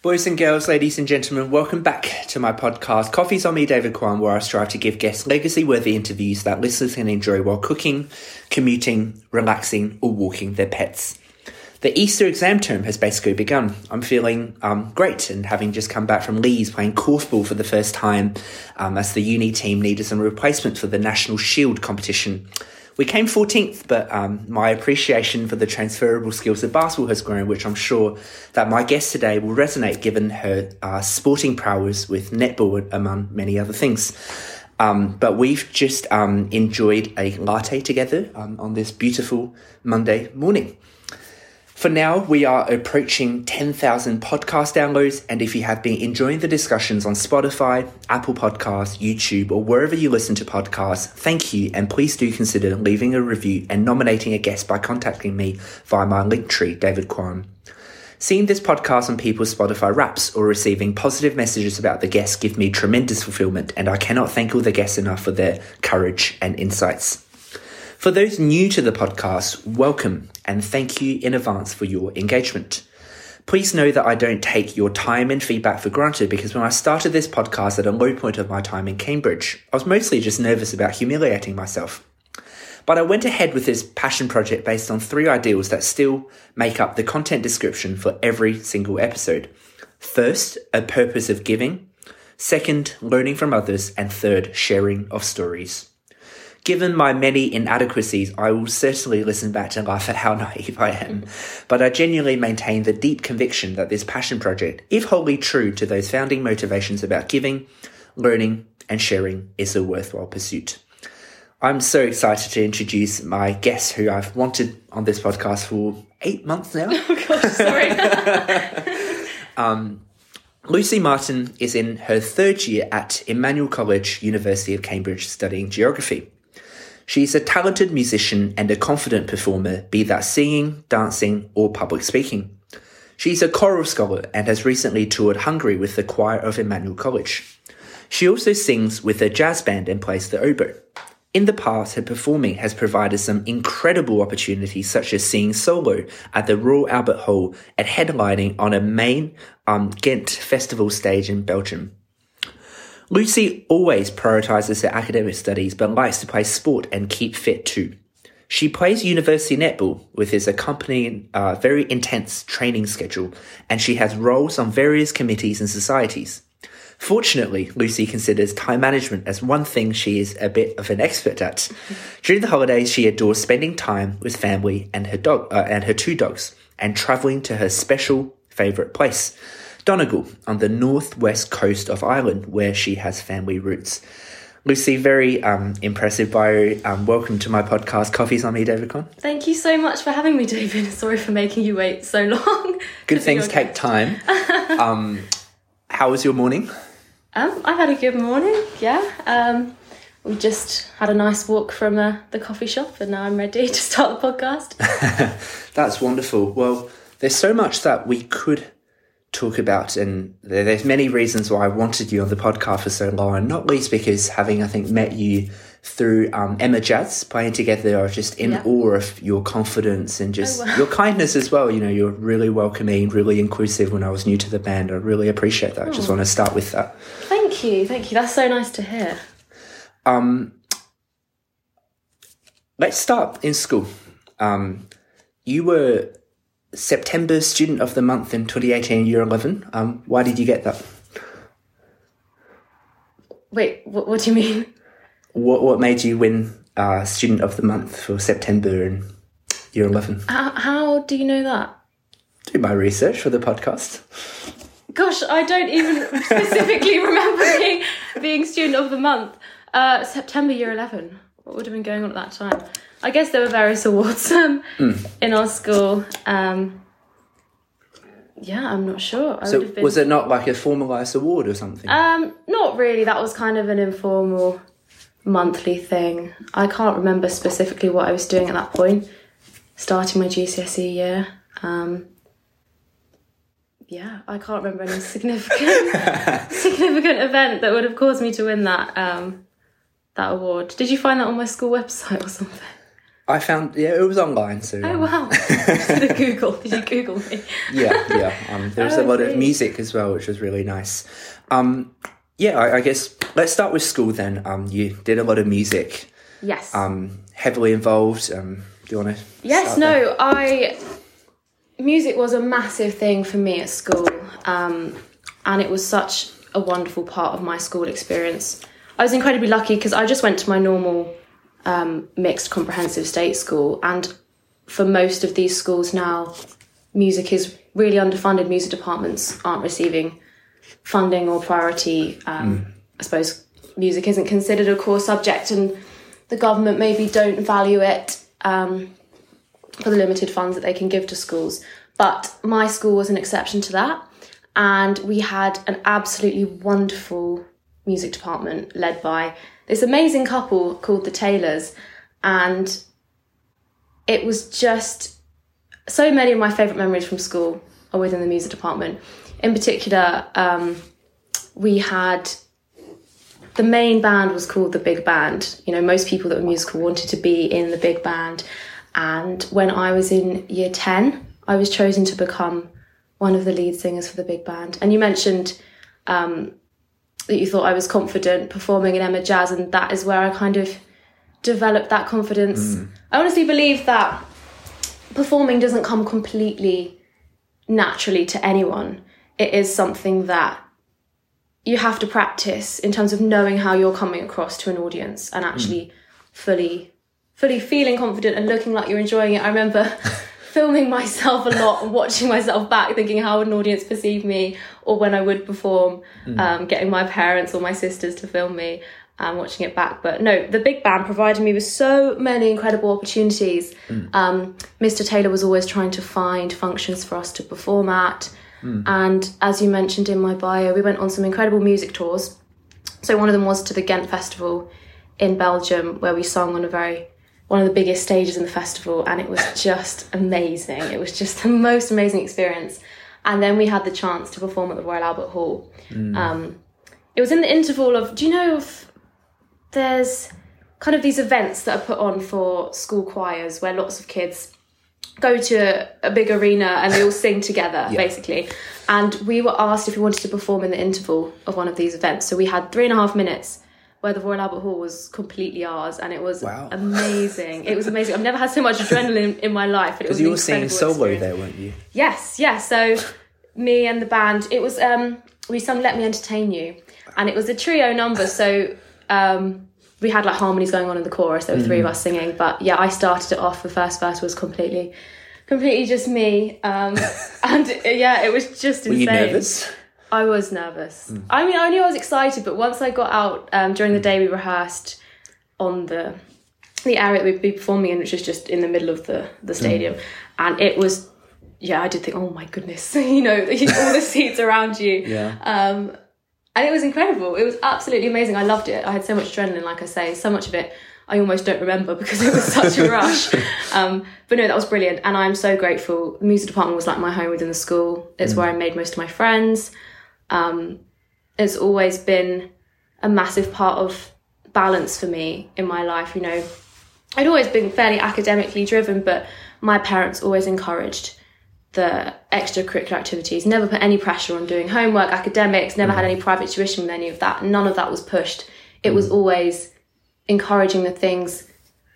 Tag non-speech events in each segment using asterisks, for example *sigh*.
Boys and girls, ladies and gentlemen, welcome back to my podcast, Coffees on Me, David Quan, where I strive to give guests legacy worthy interviews that listeners can enjoy while cooking, commuting, relaxing, or walking their pets. The Easter exam term has basically begun. I'm feeling um, great and having just come back from Leeds playing korfball for the first time um, as the uni team needed some replacement for the National Shield competition. We came 14th, but um, my appreciation for the transferable skills of basketball has grown, which I'm sure that my guest today will resonate given her uh, sporting prowess with netball, among many other things. Um, but we've just um, enjoyed a latte together um, on this beautiful Monday morning. For now, we are approaching 10,000 podcast downloads, and if you have been enjoying the discussions on Spotify, Apple Podcasts, YouTube, or wherever you listen to podcasts, thank you, and please do consider leaving a review and nominating a guest by contacting me via my link tree, David Quan. Seeing this podcast on people's Spotify wraps or receiving positive messages about the guests give me tremendous fulfillment, and I cannot thank all the guests enough for their courage and insights. For those new to the podcast, welcome and thank you in advance for your engagement. Please know that I don't take your time and feedback for granted because when I started this podcast at a low point of my time in Cambridge, I was mostly just nervous about humiliating myself. But I went ahead with this passion project based on three ideals that still make up the content description for every single episode. First, a purpose of giving. Second, learning from others. And third, sharing of stories. Given my many inadequacies, I will certainly listen back to laugh at how naive I am. But I genuinely maintain the deep conviction that this passion project, if wholly true to those founding motivations about giving, learning, and sharing, is a worthwhile pursuit. I'm so excited to introduce my guest who I've wanted on this podcast for eight months now. *laughs* Oh gosh, sorry. *laughs* um, Lucy Martin is in her third year at Emmanuel College, University of Cambridge, studying geography. She is a talented musician and a confident performer, be that singing, dancing, or public speaking. She is a choral scholar and has recently toured Hungary with the choir of Emmanuel College. She also sings with a jazz band and plays the oboe. In the past, her performing has provided some incredible opportunities, such as singing solo at the Royal Albert Hall and headlining on a main um, Ghent festival stage in Belgium. Lucy always prioritizes her academic studies but likes to play sport and keep fit too. She plays university netball with his accompanying uh, very intense training schedule, and she has roles on various committees and societies. Fortunately, Lucy considers time management as one thing she is a bit of an expert at. *laughs* During the holidays, she adores spending time with family and her dog uh, and her two dogs, and traveling to her special favorite place. Donegal on the northwest coast of Ireland, where she has family roots. Lucy, very um, impressive bio. Um, welcome to my podcast, Coffees on Me, David Quan. Thank you so much for having me, David. *laughs* Sorry for making you wait so long. Good things take time. *laughs* um, how was your morning? Um, I've had a good morning. Yeah. Um, we just had a nice walk from uh, the coffee shop, and now I'm ready *laughs* to start the podcast. That's wonderful. Well, there's so much that we could talk about and there's many reasons why I wanted you on the podcast for so long. Not least because having I think met you through um, Emma Jazz playing together I was just in yeah. awe of your confidence and just oh, wow. your kindness as well. You know you're really welcoming really inclusive when I was new to the band. I really appreciate that. Oh. I just want to start with that. Thank you thank you. That's so nice to hear. Um let's start in school. Um you were September Student of the Month in 2018, Year 11. Um, why did you get that? Wait, what, what do you mean? What what made you win uh, Student of the Month for September in Year 11? How, how do you know that? Do my research for the podcast. Gosh, I don't even specifically *laughs* remember being, being Student of the Month. Uh, September Year 11. What would have been going on at that time? I guess there were various *laughs* awards um, mm. in our school. Um, yeah, I'm not sure. I so been... was it not like a formalised award or something? Um, not really. That was kind of an informal monthly thing. I can't remember specifically what I was doing at that point. Starting my GCSE year. Um, yeah, I can't remember any significant *laughs* significant event that would have caused me to win that um, that award. Did you find that on my school website or something? I found yeah, it was online. So Oh um, wow! *laughs* Did you Google? Did you Google me? yeah, yeah. Um, there was Oh, a lot of music as well, which was really nice. Um, yeah, I, I guess let's start with school then. Um, you did a lot of music. Yes. Um, heavily involved. Um, do you want to? Yes, no, I. Music was a massive thing for me at school, um, and it was such a wonderful part of my school experience. I was incredibly lucky because I just went to my normal um, mixed comprehensive state school, and for most of these schools now, music is really underfunded. Music departments aren't receiving funding or priority. Um, I suppose music isn't considered a core subject, and the government maybe don't value it. Um, for the limited funds that they can give to schools. But my school was an exception to that. And we had an absolutely wonderful music department led by this amazing couple called the Taylors. And it was just so many of my favourite memories from school are within the music department. In particular, um, we had the main band was called the big band you know most people that were musical wanted to be in the big band and when i was in year 10 i was chosen to become one of the lead singers for the big band and you mentioned um, that you thought i was confident performing in emma jazz and that is where i kind of developed that confidence. Mm. I honestly believe that performing doesn't come completely naturally to anyone. It is something that you have to practice in terms of knowing how you're coming across to an audience and mm. actually fully fully feeling confident and looking like you're enjoying it. I remember *laughs* filming *laughs* myself a lot and watching myself back thinking how would an audience perceive me or when i would perform um, getting my parents or my sisters to film me and watching it back? But no the big band provided me with so many incredible opportunities. Um, mr taylor was always trying to find functions for us to perform at. And as you mentioned in my bio, we went on some incredible music tours. So one of them was to the Ghent Festival in Belgium, where we sung on a very one of the biggest stages in the festival, and it was just amazing. It was just the most amazing experience. And then we had the chance to perform at the Royal Albert Hall. Um, it was in the interval of. Do you know if there's kind of these events that are put on for school choirs where lots of kids go to a, a big arena and they all sing together basically and we were asked if we wanted to perform in the interval of one of these events so we had three and a half minutes where the Royal Albert Hall was completely ours and it was Wow. amazing it was amazing I've never had so much adrenaline in my life was You were singing solo experience. there, weren't you? Yes, yes. So me and the band, it was um we sung Let Me Entertain You and it was a trio number, so um we had like harmonies going on in the chorus, there were three of us singing, but yeah, I started it off, the first verse was completely completely just me. Um *laughs* and yeah, it was just Were insane. you nervous? I was nervous. I mean, I knew I was excited, but once I got out um, during the day, we rehearsed on the the area that we'd be performing in, which is just in the middle of the the stadium, and it was. Yeah, I did think, oh my goodness, *laughs* you know, *laughs* all the seats around you. Yeah. Um, and it was incredible. It was absolutely amazing. I loved it. I had so much adrenaline, like I say, so much of it I almost don't remember because it was such a rush. *laughs* Um, but no, that was brilliant, and I'm so grateful. The music department was like my home within the school. It's where I made most of my friends. Um, it's always been a massive part of balance for me in my life. You know, I'd always been fairly academically driven, but my parents always encouraged the extracurricular activities, never put any pressure on doing homework, academics, never had mm. any private tuition with any of that. None of that was pushed. It was mm. always encouraging the things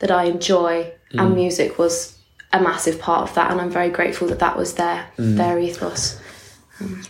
that I enjoy, and mm. music was a massive part of that. And I'm very grateful that that was their their ethos.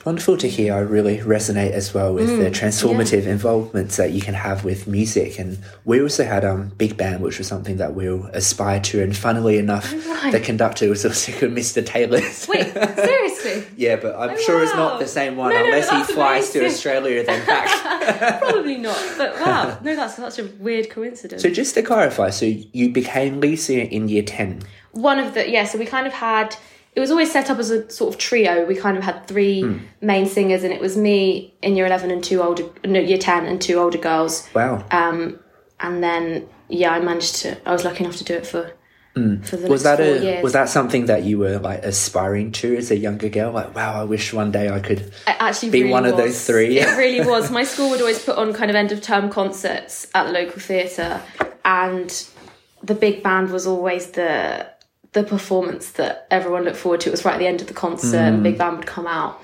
Wonderful to hear. I really resonate as well with Mm, the transformative involvements that you can have with music. And we also had um big band, which was something that we'll aspire to. And funnily enough, Oh, right. the conductor was also *laughs* called Mr. Taylor. *laughs* Wait, seriously? yeah, but I'm sure it's not the same one No, no, unless he flies to amazing. Australia then back. *laughs* Probably not. But wow, no, that's such a weird coincidence. so just to clarify, so you became singer in year ten. one of the yeah so we kind of had it was always set up as a sort of trio we kind of had three main singers and it was me in year 11 and two older no year 10 and two older girls Wow. um and then yeah i managed to i was lucky enough to do it for for the was that four a years was that something that you were like aspiring to as a younger girl? Like, wow, I wish one day I could. It actually be really one of those three? It really *laughs* was. My school would always put on kind of end of term concerts at the local theatre, and the big band was always the the performance that everyone looked forward to. It was right at the end of the concert, and the big band would come out.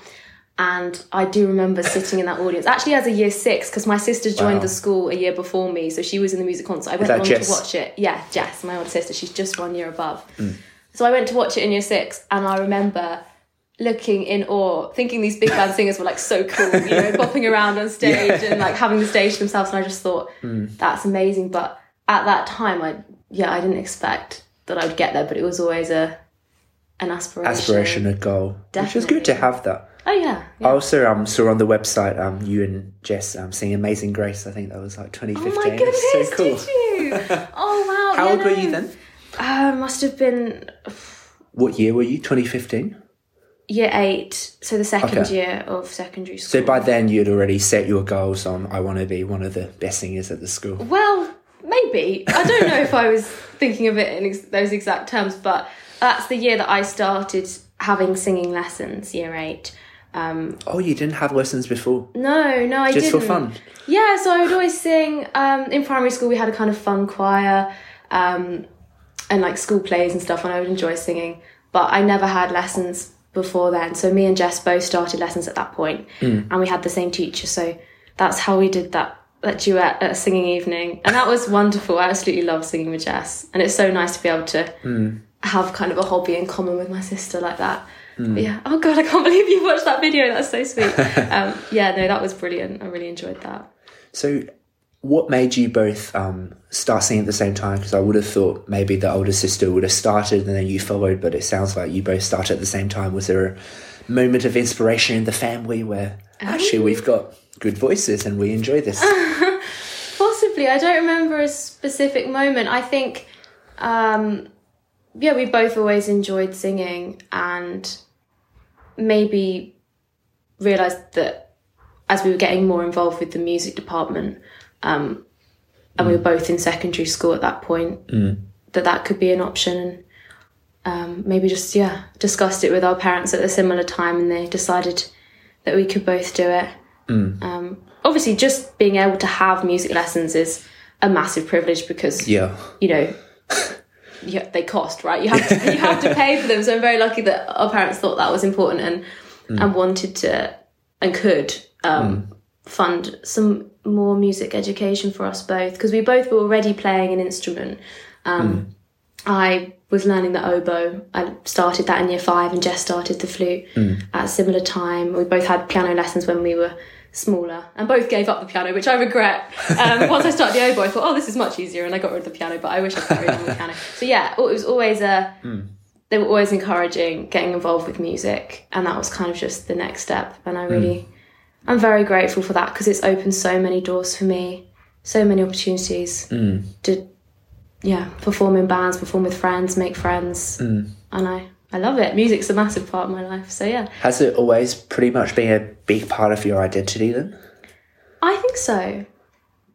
And I do remember sitting in that audience, actually as a year six, because my sister joined Wow. the school a year before me, so she was in the music concert. I went along Jess? to watch it. Yeah, Jess, my older sister. She's just one year above. Mm. So I went to watch it in year six, and I remember looking in awe, thinking these big band singers were like so cool, you know, bopping around on *laughs* stage and like having the stage themselves. And I just thought Mm. that's amazing. But at that time, I yeah, I didn't expect that I would get there, but it was always a an aspiration. Aspiration, a goal, which is good to have that. Oh yeah. I also um, saw on the website um, you and Jess um, sing Amazing Grace. I think that was like 2015. Oh 2015. my goodness, so cool. did you? *laughs* Oh wow. How yeah, old were you then? Uh, must have been What year were you? 2015. year eight, so the second Okay. year of secondary school. So by then you'd already set your goals on. I want to be one of the best singers at the school. Well, maybe. I don't know if I was thinking of it in ex- those exact terms, but that's the year that I started having singing lessons, year eight. Um, Oh, you didn't have lessons before, no, no, I just didn't. Just for fun. Yeah, so I would always sing. Um, in primary school, we had a kind of fun choir um, and like school plays and stuff, and I would enjoy singing. But I never had lessons before then. So me and Jess both started lessons at that point, and we had the same teacher. So that's how we did that that duet at a singing evening, and that was wonderful. I absolutely love singing with Jess, and it's so nice to be able to have kind of a hobby in common with my sister like that. But yeah, oh god, I can't *laughs* believe you watched that video. That's so sweet. *laughs* um, yeah, no, that was brilliant. I really enjoyed that. So, what made you both um, start singing at the same time? Because I would have thought maybe the older sister would have started and then you followed, but it sounds like you both started at the same time. Was there a moment of inspiration in the family where actually we've got good voices and we enjoy this? *laughs* Possibly. I don't remember a specific moment. I think, um, yeah, we both always enjoyed singing and maybe realised that as we were getting more involved with the music department, um, and we were both in secondary school at that point, that that could be an option. And um, maybe just, yeah, discussed it with our parents at a similar time and they decided that we could both do it. Um, obviously, just being able to have music lessons is a massive privilege because yeah. you know *laughs* you, they cost, right? You have to you have to *laughs* pay for them. So I'm very lucky that our parents thought that was important and and wanted to and could um, fund some more music education for us both because we both were already playing an instrument. Um, I was learning the oboe. I started that in year five, and Jess started the flute at a similar time. We both had piano lessons when we were smaller, and both gave up the piano, which I regret. Um, *laughs* once I started the oboe, I thought, oh, this is much easier, and I got rid of the piano. But I wish I carried on the piano. So yeah, it was always a. Hmm. They were always encouraging getting involved with music, and that was kind of just the next step. And I really, hmm. I'm very grateful for that because it's opened so many doors for me, so many opportunities hmm. to yeah, perform in bands, perform with friends, make friends. And I, I love it. Music's a massive part of my life. So yeah, Has it always pretty much been a big part of your identity then? I think so.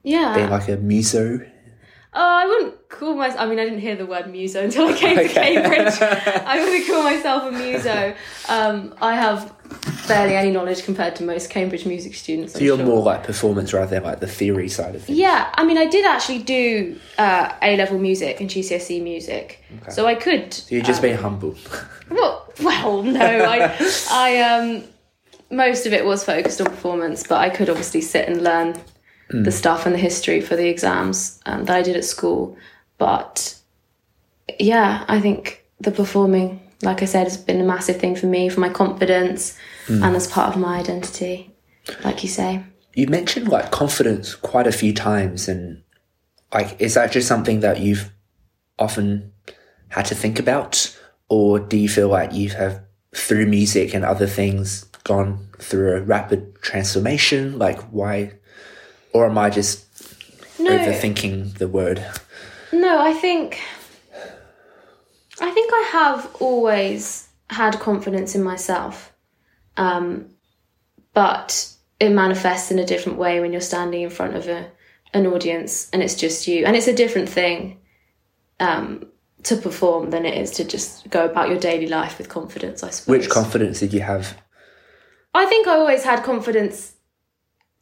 Yeah. Being like a muso? Oh, I wouldn't call myself. I mean, I didn't hear the word muso until I came to Cambridge. *laughs* I wouldn't call myself a muso. Um, I have barely any knowledge compared to most Cambridge music students. I'm So you're sure. more like performance rather than like the theory side of things. Yeah, I mean, I did actually do uh, A level music and GCSE music, so I could. So you're just um, being humble. *laughs* Well, well, no, I, *laughs* I um, most of it was focused on performance, but I could obviously sit and learn the stuff and the history for the exams um, that I did at school. But yeah, I think the performing, like I said, has been a massive thing for me, for my confidence, and as part of my identity, like you say. You mentioned like confidence quite a few times, and like, is that just something that you've often had to think about, or do you feel like you have through music and other things gone through a rapid transformation? Like, why, or am I just No, overthinking the word? No, I think I think I have always had confidence in myself. Um, but it manifests in a different way when you're standing in front of a an audience and it's just you. And it's a different thing um, to perform than it is to just go about your daily life with confidence, I suppose. Which confidence did you have? I think I always had confidence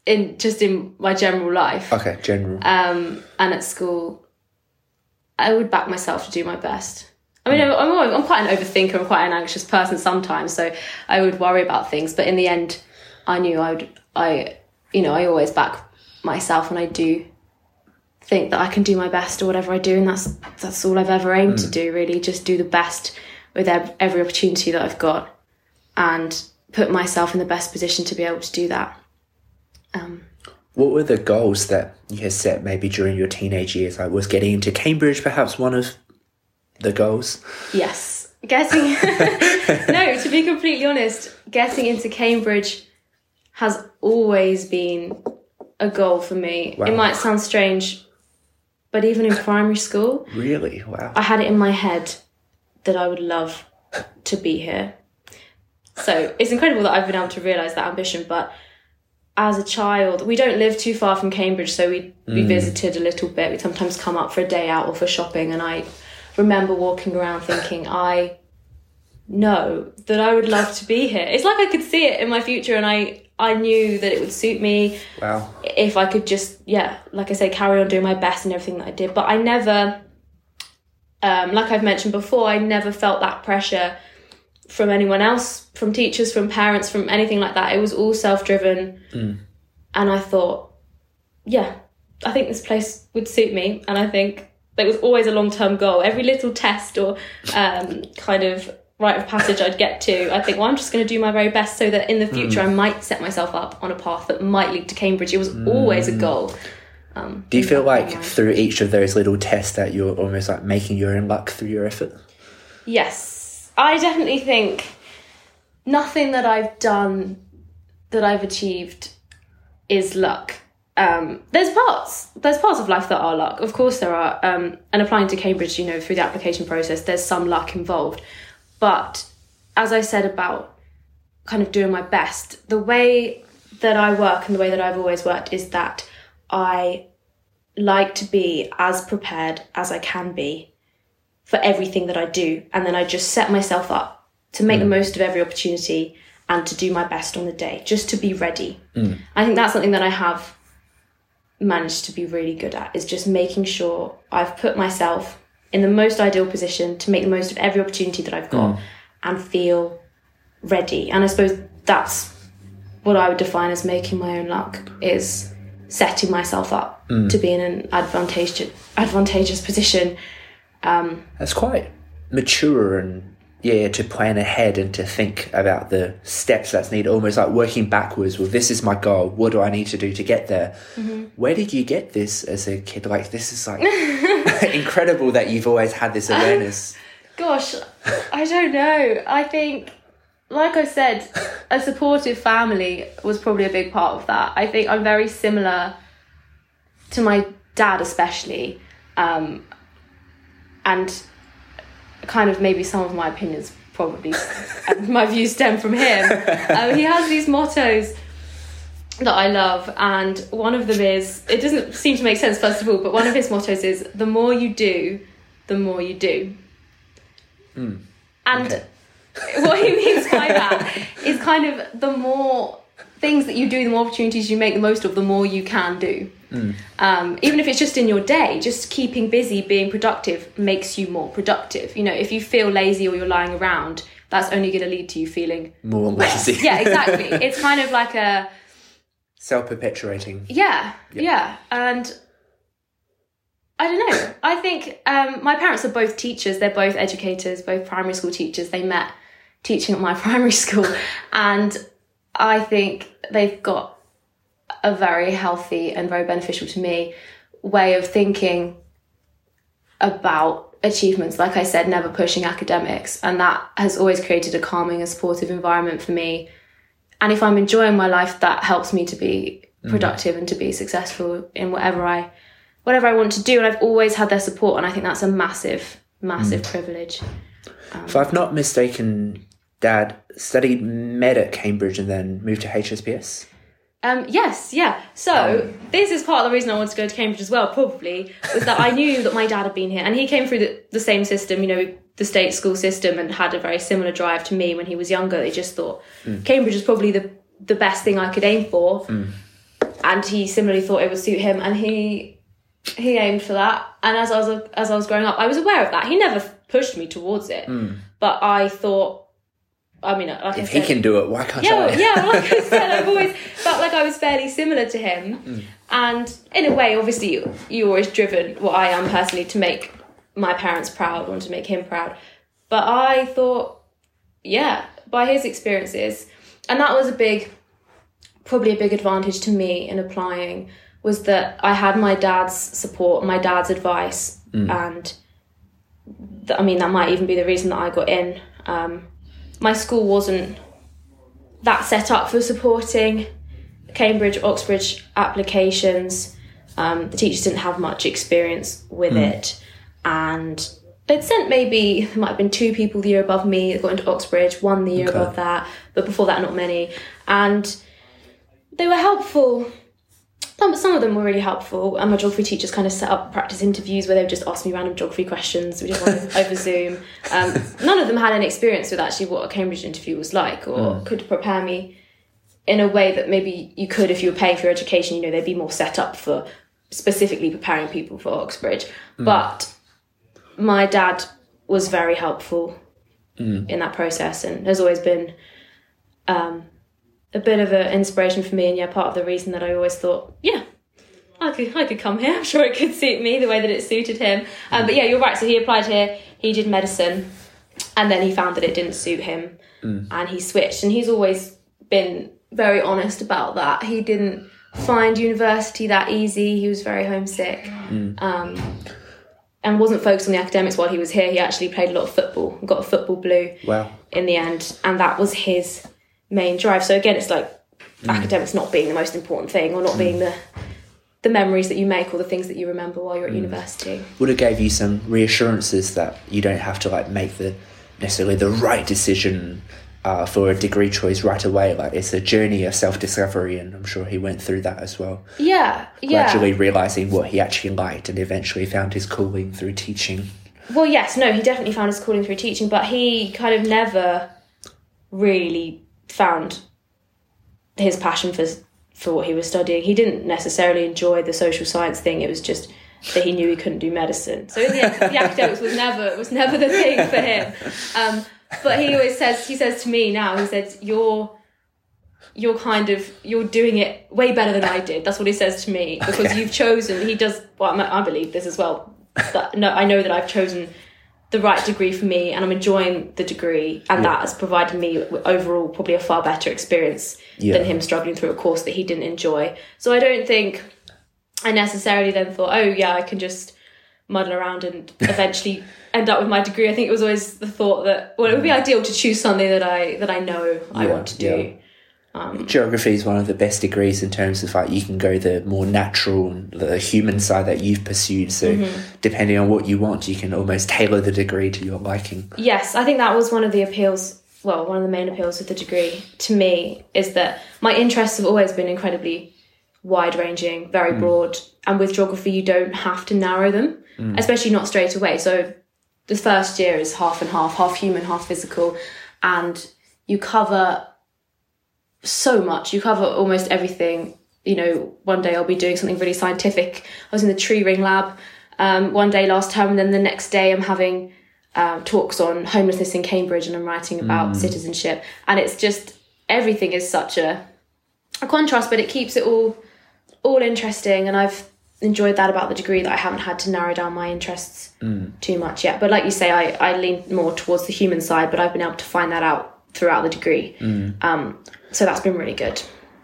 in just in my general life Okay, general. um, and at school. I would back myself to do my best. I mean, I'm, I'm, I'm quite an overthinker. I'm quite an anxious person sometimes, so I would worry about things. But in the end, I knew I would. I, you know, I always back myself, and I do think that I can do my best or whatever I do, and that's that's all I've ever aimed to do. Really, just do the best with every opportunity that I've got, and put myself in the best position to be able to do that. Um, What were the goals that you had set maybe during your teenage years? Like, was getting into Cambridge perhaps one of the goals? Yes. Getting *laughs* *laughs* No, to be completely honest, getting into Cambridge has always been a goal for me. Wow. It might sound strange, but even in primary school, Really? Wow. I had it in my head that I would love to be here. So it's incredible that I've been able to realise that ambition, but as a child, we don't live too far from Cambridge, so we we visited a little bit. We'd sometimes come up for a day out or for shopping, and I remember walking around thinking, I know that I would love to be here. It's like I could see it in my future, and I I knew that it would suit me Wow. if I could just, yeah, like I say, carry on doing my best and everything that I did. But I never, um, like I've mentioned before, I never felt that pressure from anyone else, from teachers, from parents, from anything like that. It was all self driven. And I thought, yeah, I think this place would suit me. And I think there was always a long term goal. Every little test or um, kind of rite of passage I'd get to, I think, well, I'm just going to do my very best so that in the future I might set myself up on a path that might lead to Cambridge. It was always a goal. Um, Do you feel the back of like through each of those little tests that you're almost like making your own luck through your effort? Yes, I definitely think nothing that I've done that I've achieved is luck. Um, there's parts, there's parts of life that are luck. Of course, there are. Um, and applying to Cambridge, you know, through the application process, there's some luck involved. But as I said about kind of doing my best, the way that I work and the way that I've always worked is that I like to be as prepared as I can be for everything that I do. And then I just set myself up to make the mm. most of every opportunity and to do my best on the day, just to be ready. Mm. I think that's something that I have managed to be really good at is just making sure I've put myself in the most ideal position to make the most of every opportunity that I've got mm. and feel ready. And I suppose that's what I would define as making my own luck is setting myself up to be in an advantageous advantageous position That's quite mature and yeah, to plan ahead and to think about the steps that's needed, almost like working backwards. Well, this is my goal. What do I need to do to get there? Where did you get this as a kid? Like, this is like *laughs* *laughs* incredible that you've always had this awareness. *laughs* Gosh, I don't know. I think, like I said, a supportive family was probably a big part of that. I think I'm very similar to my dad, especially, um, and kind of maybe some of my opinions probably and my views stem from him. Um, *laughs* he has these mottos that I love, and one of them is it doesn't seem to make sense first of all, but one of his mottos is the more you do, the more you do. And Okay. *laughs* what he means by *laughs* that is kind of the more things that you do, the more opportunities you make the most of, the more you can do. Um, even if it's just in your day, just keeping busy, being productive makes you more productive. You know, if you feel lazy or you're lying around, that's only going to lead to you feeling More lazy. yeah, exactly. *laughs* it's kind of like a Self perpetuating. yeah, yeah, and I don't know. I think um, my parents are both teachers. They're both educators, both primary school teachers. They met teaching at my *laughs* primary school, and I think they've got a very healthy and very beneficial to me way of thinking about achievements. Like I said, never pushing academics, and that has always created a calming and supportive environment for me and if I'm enjoying my life, that helps me to be mm. productive and to be successful in whatever I whatever I want to do. And I've always had their support, and I think that's a massive, massive mm. privilege. Um, if I've not mistaken, Dad studied med at Cambridge and then moved to HSPS. Um, yes, yeah. So um, this is part of the reason I wanted to go to Cambridge as well. Probably was that I knew *laughs* that my dad had been here, and he came through the, the same system, you know, the state school system, and had a very similar drive to me when he was younger. They just thought hmm. Cambridge is probably the the best thing I could aim for, hmm. and he similarly thought it would suit him, and he he aimed for that, and as I was as I was growing up, I was aware of that. He never pushed me towards it, hmm. but I thought. I mean, like I If he can do it, why can't yeah, I? yeah. Like I *laughs* said, I've always felt like I was fairly similar to him, and in a way, obviously, you, you're always driven. What I am personally to make my parents proud, want to make him proud. But I thought, yeah, by his experiences, and that was a big, probably a big advantage to me in applying was that I had my dad's support, my dad's advice, and th- I mean that might even be the reason that I got in. Um, my school wasn't that set up for supporting Cambridge, Oxbridge applications. Um, the teachers didn't have much experience with it, and they'd sent maybe there might have been two people the year above me that got into Oxbridge, one the year Okay. above that, but before that, not many. And they were helpful. Some, some of them were really helpful, and my geography teachers kind of set up practice interviews where they would just ask me random geography questions. We did one over Zoom. Um, none of them had any experience with actually what a Cambridge interview was like, or could prepare me in a way that maybe you could if you were paying for your education. You know, they'd be more set up for specifically preparing people for Oxbridge. But my dad was very helpful in that process, and has always been um, a bit of an inspiration for me. And yeah, part of the reason that I always thought, yeah. I could, I could come here. *laughs* I'm sure it could suit me the way that it suited him. Um, but yeah, you're right. So he applied here. He did medicine, and then he found that it didn't suit him, and he switched. And he's always been very honest about that. He didn't find university that easy. He was very homesick, um, and wasn't focused on the academics while he was here. He actually played a lot of football. Got a football blue Wow. in the end, and that was his main drive. So again, it's like mm. academics not being the most important thing, or not mm. being the the memories that you make, or the things that you remember while you're at mm. university. Would have gave you some reassurances that you don't have to like make the necessarily the right decision uh, for a degree choice right away. Like it's a journey of self discovery, and I'm sure he went through that as well. Yeah, yeah. Gradually realizing what he actually liked, and eventually found his calling through teaching. Well, yes, no, he definitely found his calling through teaching, but he kind of never really found his passion for for what he was studying. He didn't necessarily enjoy the social science thing. It was just that he knew he couldn't do medicine. So in the end, the academics was never was never the thing for him. Um, but he always says he says to me now. He says you're. You're kind of you're doing it way better than I did. That's what he says to me because Okay. you've chosen. He does. Well, I I believe this as well. That no, I know that I've chosen the right degree for me and I'm enjoying the degree and that has provided me with overall probably a far better experience Yeah. than him struggling through a course that he didn't enjoy. So I don't think I necessarily then thought, oh yeah, I can just muddle around and *laughs* eventually end up with my degree. I think it was always the thought that well it would be mm. ideal to choose something that I that I know I Yeah, want to do. Yeah. Geography is one of the best degrees in terms of like you can go the more natural and the human side that you've pursued. So Mm-hmm. depending on what you want, you can almost tailor the degree to your liking. Yes, I think that was one of the appeals. Well, one of the main appeals of the degree to me is that my interests have always been incredibly wide ranging, very mm. broad. And with geography, you don't have to narrow them, mm. especially not straight away. So the first year is half and half, half human, half physical. And you cover so much. You cover almost everything. You know, one day I'll be doing something really scientific. I was in the tree ring lab um, one day last term, and then the next day I'm having um, talks on homelessness in Cambridge, and I'm writing about citizenship. And it's just everything is such a a contrast, but it keeps it all all interesting. And I've enjoyed that about the degree that I haven't had to narrow down my interests too much yet. But like you say, I I lean more towards the human side, but I've been able to find that out throughout the degree. Um, so that's been really good.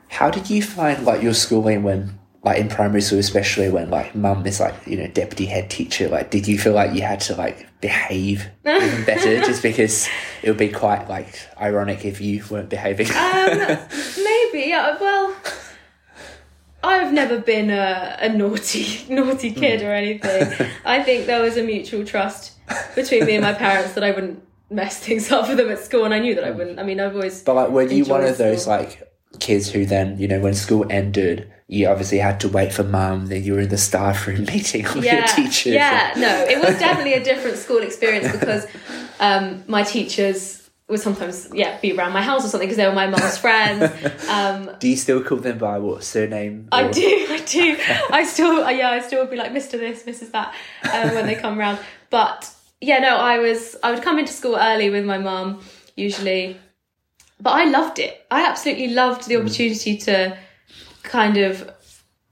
How did you find like your schooling when like in primary school especially when like mum is like, you know, deputy head teacher, like did you feel like you had to like behave *laughs* even better just because it would be quite like ironic if you weren't behaving? Um, *laughs* maybe. Yeah, well, I've never been a, a naughty *laughs* naughty kid or anything. I think there was a mutual trust between me and my parents that I wouldn't mess *laughs* things up for them at school, and I knew that I wouldn't. I mean, I've always. But like, were you one of those school. like kids who then, you know, when school ended, you obviously had to wait for mum, then you were in the staff room *laughs* meeting with your teachers. Yeah, no, it was definitely a different school experience because um, my teachers would sometimes yeah be around my house or something because they were my mum's *laughs* friends. Um, Do you still call them by what surname? I do, I do. I still, yeah, I still would be like Mr. This, Mrs. That um, when they come round. But yeah, no, I was, I would come into school early with my mum usually, but I loved it. I absolutely loved the mm. opportunity to kind of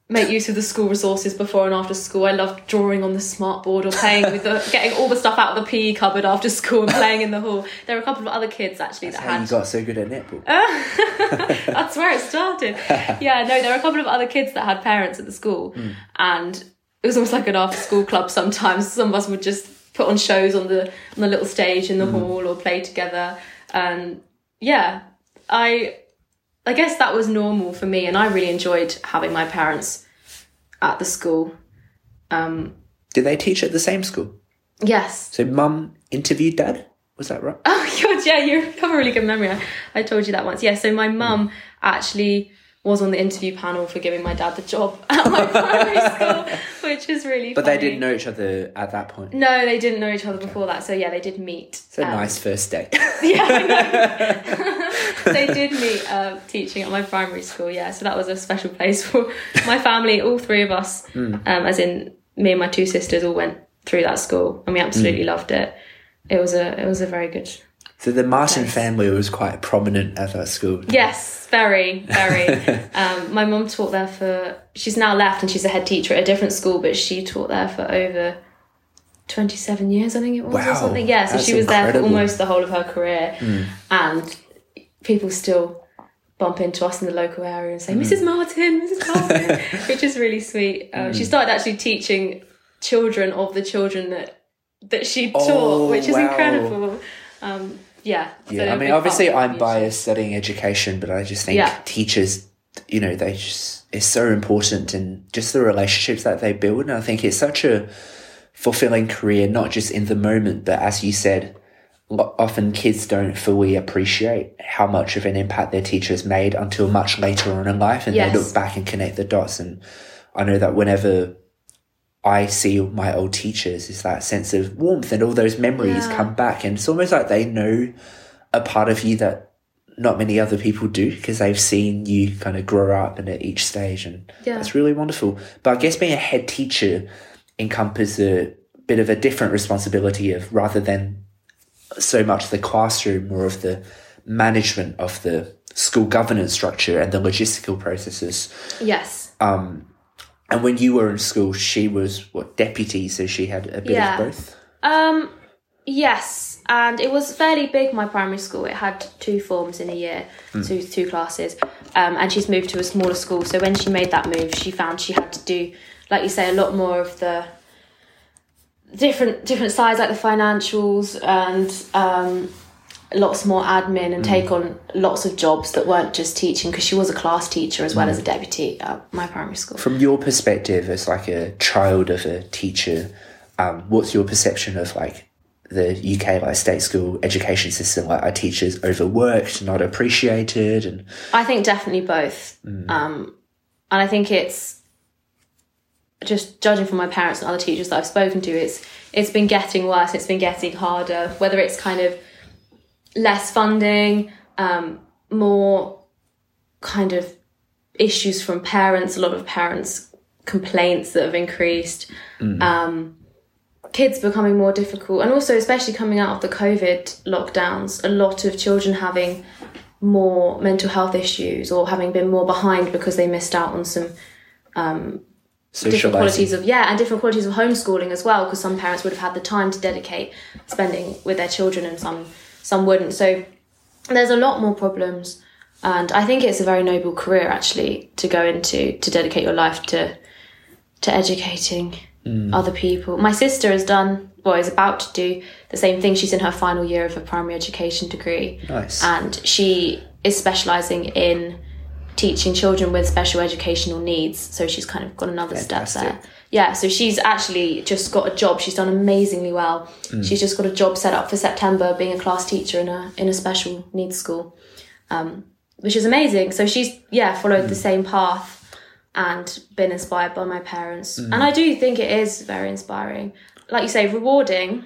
make use of the school resources before and after school. I loved drawing on the smart board or playing with the, *laughs* getting all the stuff out of the PE cupboard after school and playing in the hall. There were a couple of other kids actually that How had you got so good at netball? *laughs* that's where it started. *laughs* Yeah, no, there were a couple of other kids that had parents at the school, mm. and it was almost like an after school club. Sometimes some of us would just put on shows on the on the little stage in the hall or play together. And yeah, I I guess that was normal for me, and I really enjoyed having my parents at the school. Um, Did they teach at the same school? yes. So mum interviewed dad? Was that right? *laughs* Oh god, yeah, you have a really good memory. I, I told you that once. Yeah, so my mum actually was on the interview panel for giving my dad the job *laughs* at my primary *laughs* school, which is really. But they didn't know each other at that point. No, they didn't know each other before that. So yeah, they did meet. It's a um, nice first date. *laughs* Yeah, they did meet uh, teaching at my primary school. Yeah, so that was a special place for my family. All three of us, Hmm. um, as in me and my two sisters, all went through that school, and we absolutely Hmm. loved it. It was a it was a very good so the Martin family was quite prominent at that school. Yes, very, very. *laughs* um, my mum taught there for. She's now left, and she's a head teacher at a different school, but she taught there for over twenty-seven years, I think it was, Wow, or something. Yeah, so she was there for. Hmm. almost the whole of her career, and people still bump into us in the local area and say, Hmm. "Mrs. Martin, Mrs. Martin," *laughs* which is really sweet. Um, Hmm. She started actually teaching children of the children that that she taught, Oh, which is wow. incredible. Um, yeah, so Yeah, I a mean, obviously, I'm biased studying education, but I just think Yeah. teachers, you know, they just it's so important and just the relationships that they build. And I think it's such a fulfilling career, not just in the moment, but as you said, often kids don't fully appreciate how much of an impact their teachers made until much later on in life, and Yes. they look back and connect the dots. And I know that whenever I see my old teachers, is that sense of warmth and all those memories Yeah. come back, and it's almost like they know a part of you that not many other people do because they've seen you kind of grow up and at each stage and Yeah. that's really wonderful but i guess being a head teacher encompasses a bit of a different responsibility of rather than so much the classroom or of the management of the school governance structure and the logistical processes Yes. Um, and when you were in school she was what deputy so she had a bit Yeah. of both Um, yes, and it was fairly big. My primary school it had two forms in a year, two two classes, um, and she's moved to a smaller school. So when she made that move, she found she had to do, like you say, a lot more of the different different sides, like the financials and um, lots more admin, and take on lots of jobs that weren't just teaching. Because she was a class teacher as well as a deputy at my primary school. from your perspective as like a child of a teacher um, what's your perception of like the uk like state school education system like are teachers overworked not appreciated and I think definitely both. Um, and I think it's just judging from my parents and other teachers that I've spoken to, it's it's been getting worse. It's been getting harder. Whether it's kind of less funding, um, more kind of issues from parents. A lot of parents complaints that have increased. Um, kids becoming more difficult, and also especially coming out of the COVID lockdowns, a lot of children having more mental health issues or having been more behind because they missed out on some different qualities of yeah and different qualities of homeschooling as well because some parents would have had the time to dedicate spending with their children and some some wouldn't. So there's a lot more problems and i think it's a very noble career actually to go into to dedicate your life to to educating mm. other people. My sister has done well is about to do the same thing. She's in her final year of a primary education degree. Nice. And she is specializing in teaching children with special educational needs. So she's kind of got another step there. Yeah so she's actually just got a job. She's done amazingly well. Mm. She's just got a job set up for september being a class teacher in a in a special needs school um, which is amazing. So she's yeah followed the mm. same path and been inspired by my parents. Mm. And i do think it is very inspiring. Like you say rewarding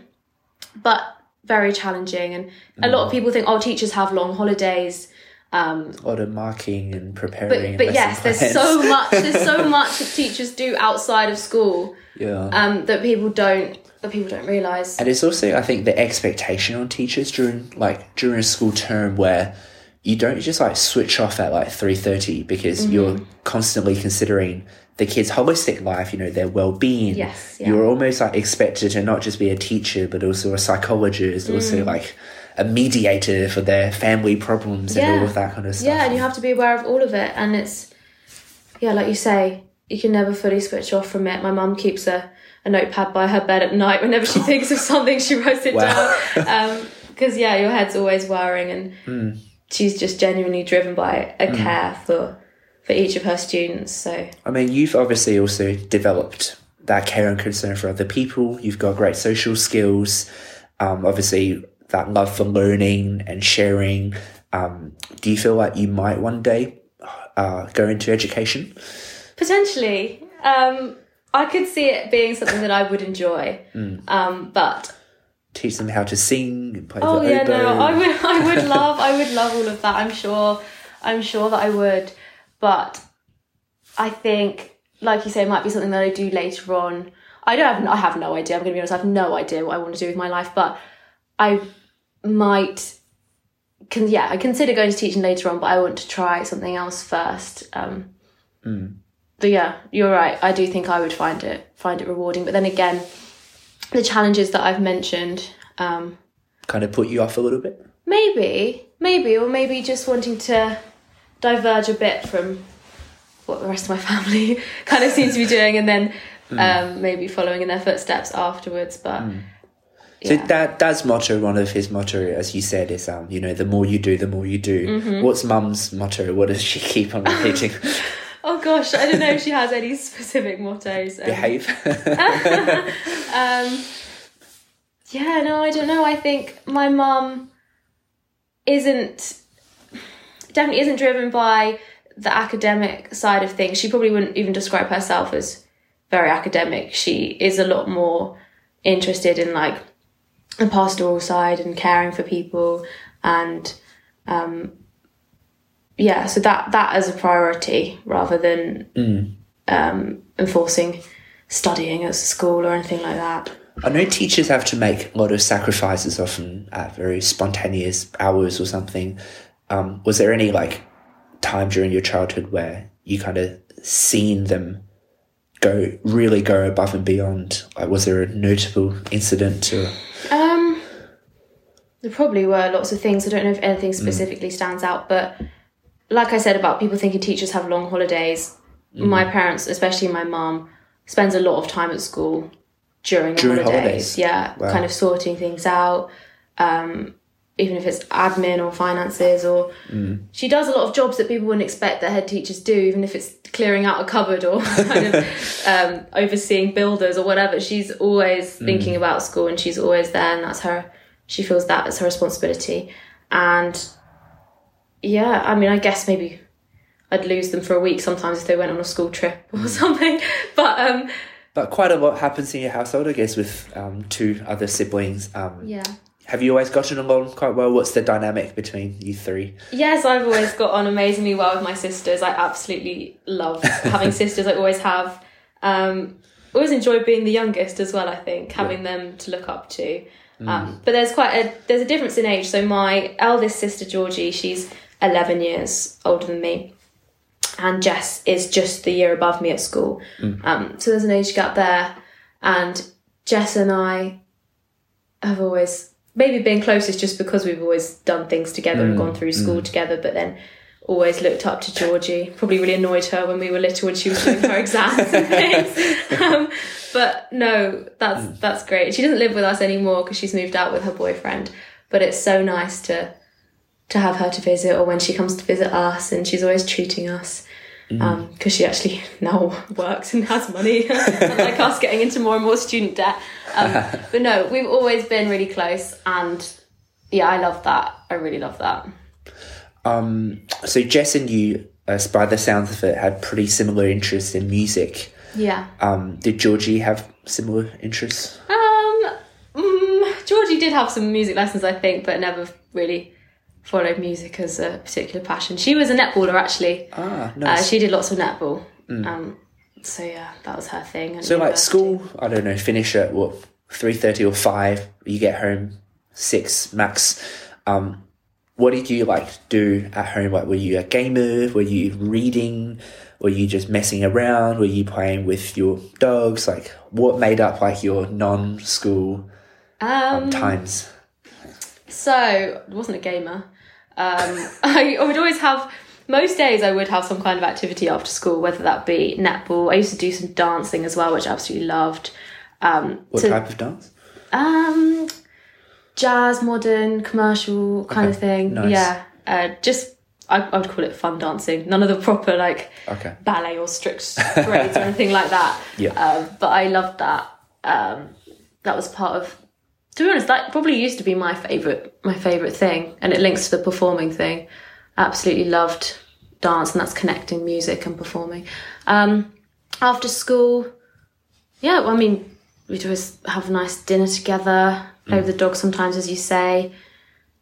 but very challenging, and a lot of people think, oh, teachers have long holidays. Um, A lot of marking and preparing. but but yes, there's so *laughs* much. There's so much that teachers do outside of school yeah. um, that people don't that people don't realize. And it's also, I think, the expectation on teachers during like during a school term where you don't just like switch off at like three thirty because Mm-hmm. you're constantly considering the kids' holistic life, you know, their well being. Yes, yeah. You're almost like expected to not just be a teacher, but also a psychologist, Mm. also like a mediator for their family problems and Yeah. all of that kind of stuff. Yeah, and you have to be aware of all of it. And it's, yeah, like you say, you can never fully switch off from it. My mum keeps a, a notepad by her bed at night. Whenever she *laughs* thinks of something, she writes it Wow. *laughs* down. Because, yeah, your head's always worrying. And Hmm. she's just genuinely driven by a care for, for each of her students. So, I mean, you've obviously also developed that care and concern for other people. You've got great social skills. Um, obviously, that love for learning and sharing. Um, do you feel like you might one day uh, go into education? potentially, um, I could see it being something that I would enjoy. Hmm. Um, but Teach them how to sing, and play Oh the yeah, oboe. no, I would, I would *laughs* love, I would love all of that. I'm sure, I'm sure that I would, but I think, like you say, it might be something that I do later on. I don't have, I have no idea. I'm going to be honest. I have no idea what I want to do with my life, but I might, can yeah, I consider going to teaching later on, but I want to try something else first. Um, But yeah, you're right. I do think I would find it find it rewarding, but then again, the challenges that I've mentioned. Um, kind of put you off a little bit. Maybe, maybe, or maybe just wanting to diverge a bit from what the rest of my *laughs* family kind of seems to be doing, and then um, maybe following in their footsteps afterwards. But So yeah. that Dad's motto, one of his motto, as you said, is um, you know, the more you do, the more you do. Mm-hmm. What's Mum's motto? What does she keep on repeating? *laughs* oh gosh, I don't know if she has any specific mottos. Um, Behave. *laughs* Um, yeah, no, I don't know. I think my mum isn't definitely isn't driven by the academic side of things. She probably wouldn't even describe herself as very academic. She is a lot more interested in like the pastoral side and caring for people and um yeah so that that as a priority rather than um enforcing studying at school or anything like that I know teachers have to make a lot of sacrifices often at very spontaneous hours or something. Um, was there any like time during your childhood where you kind of seen them go really go above and beyond? Like, was there a notable incident or there probably were lots of things. I don't know if anything specifically stands out, but like I said about people thinking teachers have long holidays, my parents, especially my mum, spends a lot of time at school during the During holidays. holidays? Yeah, Wow. kind of sorting things out. Um, even if it's admin or finances, or she does a lot of jobs that people wouldn't expect that head teachers do, even if it's clearing out a cupboard or *laughs* kind of um, overseeing builders or whatever. She's always thinking about school and she's always there, and that's her. She feels that as her responsibility. And yeah, I mean, I guess maybe I'd lose them for a week sometimes if they went on a school trip or something. *laughs* But um, But quite a lot happens in your household, I guess, with um, two other siblings. Um, yeah. Have you always gotten along quite well? What's the dynamic between you three? Yes, I've always got on amazingly well with my sisters. I absolutely love having *laughs* sisters. I always have. Um, always enjoyed being the youngest as well. I think having them to look up to. Um, but there's quite a there's a difference in age. So my eldest sister Georgie, she's 11 years older than me, and Jess is just the year above me at school. Um, so there's an age gap there, and Jess and I have always maybe been closest just because we've always done things together and gone through school together, but then always looked up to Georgie. Probably really annoyed her when we were little and she was doing her exams and *laughs* things. Um, but no, that's that's great. She doesn't live with us anymore because she's moved out with her boyfriend. But it's so nice to to have her to visit, or when she comes to visit us, and she's always treating us because she actually *laughs* now works and has money, *laughs* like us getting into more and more student debt. Um, but no, we've always been really close, and yeah, I love that. I really love that. Um, so Jess and you, uh, by the sounds of it, had pretty similar interests in music. Yeah. Um, did Georgie have similar interests? Um, mm, Georgie did have some music lessons, I think, but never really followed music as a particular passion. She was a netballer actually. Ah, Uh, she did lots of netball. Um, so yeah, that was her thing. so like school, I don't know, finish at what three thirty or five. You get home six max. Um, what did you like do at home? Like, were you a gamer? Were you reading? Were you just messing around? Were you playing with your dogs? Like, what made up like your non-school Um, times? So I wasn't a gamer. Um, I, *laughs* I would always have most days I would have some kind of activity after school, whether that be netball. I used to do some dancing as well, which I absolutely loved. Um, What to- type of dance? um, jazz, modern, commercial kind of thing. nice. Yeah, uh, just I, I would call it fun dancing. None of the proper like Okay. ballet or strict *laughs* grades or anything like that. Yeah. Um, but I loved that. Um, that was part of. To be honest, that probably used to be my favorite, my favorite thing, and it links to the performing thing. Absolutely loved dance, and that's connecting music and performing. Um, after school, yeah, well, I mean, we'd always have a nice dinner together, play with the dog sometimes, as you say,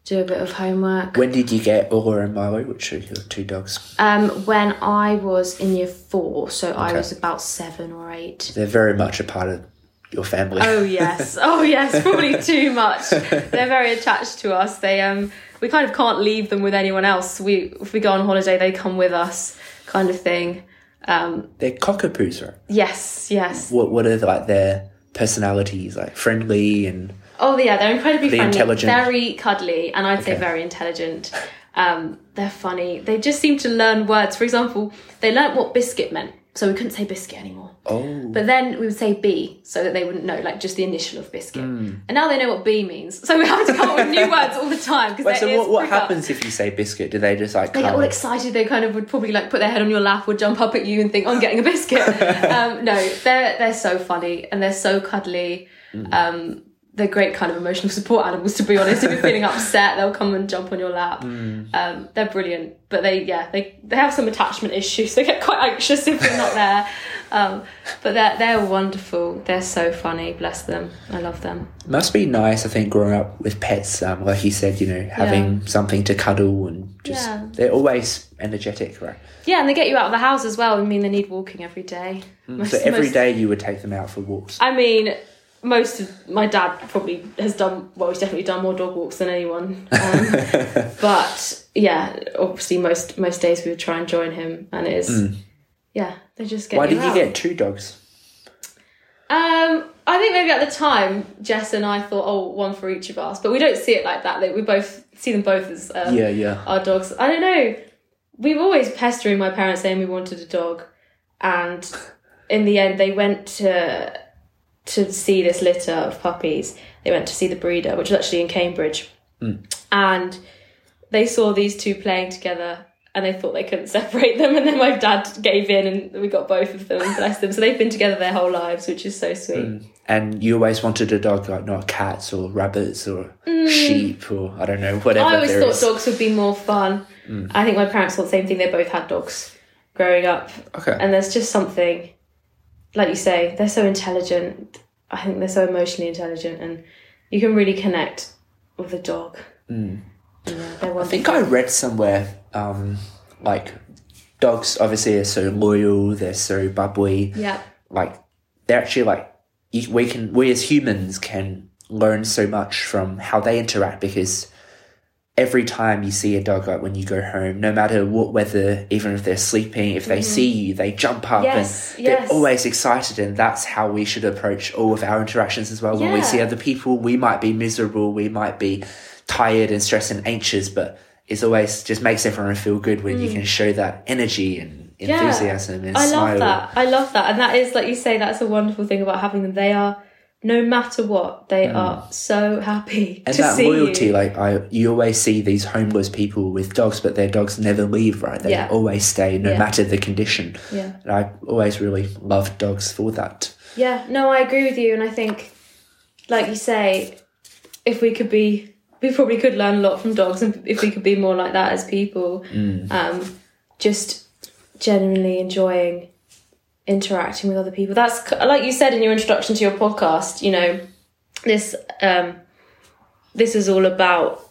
do a bit of homework. When did you get Aura and Milo, which are your two dogs? Um, when I was in year four, so I was about seven or eight. They're very much a part of your family. Oh yes, *laughs* oh yes, probably too much. *laughs* They're very attached to us. They um, we kind of can't leave them with anyone else. We if we go on holiday, they come with us, kind of thing. Um, They're cockapoos, right? yes, yes. What What are like their personalities? Like friendly and Oh yeah, they're incredibly Pretty friendly, intelligent. very cuddly, and I'd say very intelligent. Um, they're funny. They just seem to learn words. For example, they learnt what biscuit meant, so we couldn't say biscuit anymore. oh, But then we would say B so that they wouldn't know, like just the initial of biscuit. Hmm. And now they know what B means. So we have to come up with new words all the time. Wait, so what, what happens if you say biscuit? Do they just like They get all excited. They kind of would probably like put their head on your lap, would jump up at you and think, "I'm *laughs* getting a biscuit." *laughs* um, no, they're they're so funny and they're so cuddly. Mm. Um, they're great kind of emotional support animals. To be honest, if you're feeling *laughs* upset, they'll come and jump on your lap. Mm. Um, they're brilliant, but they yeah they they have some attachment issues. *laughs* They get quite anxious if you're not there. Um, but they're they're wonderful. They're so funny. Bless them. I love them. must be nice. I think growing up with pets, um, like you said, you know, having something to cuddle and just Yeah. they're always energetic, right? Yeah, and they get you out of the house as well. I mean, they need walking every day. Most- Mm. So every most- day you would take them out for walks. I mean, most of my dad probably has done well. He's definitely done more dog walks than anyone. Um, *laughs* but yeah, obviously most most days we would try and join him, and it is yeah, they just get. Mm. Why did you out. get two dogs? Um, I think maybe at the time Jess and I thought, oh, one for each of us, but we don't see it like that. Like, we both see them both as um, Yeah, yeah. our dogs. I don't know. We were always pestering my parents saying we wanted a dog, and in the end, they went to to see this litter of puppies. They went to see the breeder, which was actually in Cambridge, hmm. and they saw these two playing together. And they thought they couldn't *laughs* separate them, and then my dad gave in, and we got both of them. Bless them. So they've been together their whole lives, which is so sweet. Hmm. And you always wanted a dog, like not cats or rabbits or hmm. sheep or I don't know whatever Mm. I always thought is. dogs would be more fun. I think my parents thought the same thing. They both had dogs growing up, Okay. and there's just something, like you say, they're so intelligent. I think they're so emotionally intelligent, and you can really connect with a dog. Mm. Yeah, I think I read somewhere, um, like dogs obviously are so loyal, they're so bubbly. Yeah, Like they're actually like you- we can we as humans can learn so much from how they interact because every time you see a dog like when you go home no matter what weather even if they're sleeping if they see you they jump up. Yes, and they're always excited and that's how we should approach all of our interactions as well when we see other people we might be miserable we might be tired and stressed and anxious but it's always just makes everyone feel good when you can show that energy and enthusiasm and Mm. I smile love that. I love that, and that is like you say. That's a wonderful thing about having them. They are, no matter what, they are so happy Mm. and to that see loyalty you. like i you always see these homeless people with dogs but their dogs never leave right they Yeah. always stay no Yeah. matter the condition Yeah. and i always really loved dogs for that Yeah, no, I agree with you, and I think, like you say, if we could be, we probably could learn a lot from dogs, and if we could be more like that as people, um, just genuinely enjoying interacting with other people. That's like you said in your introduction to your podcast. You know, this um, this is all about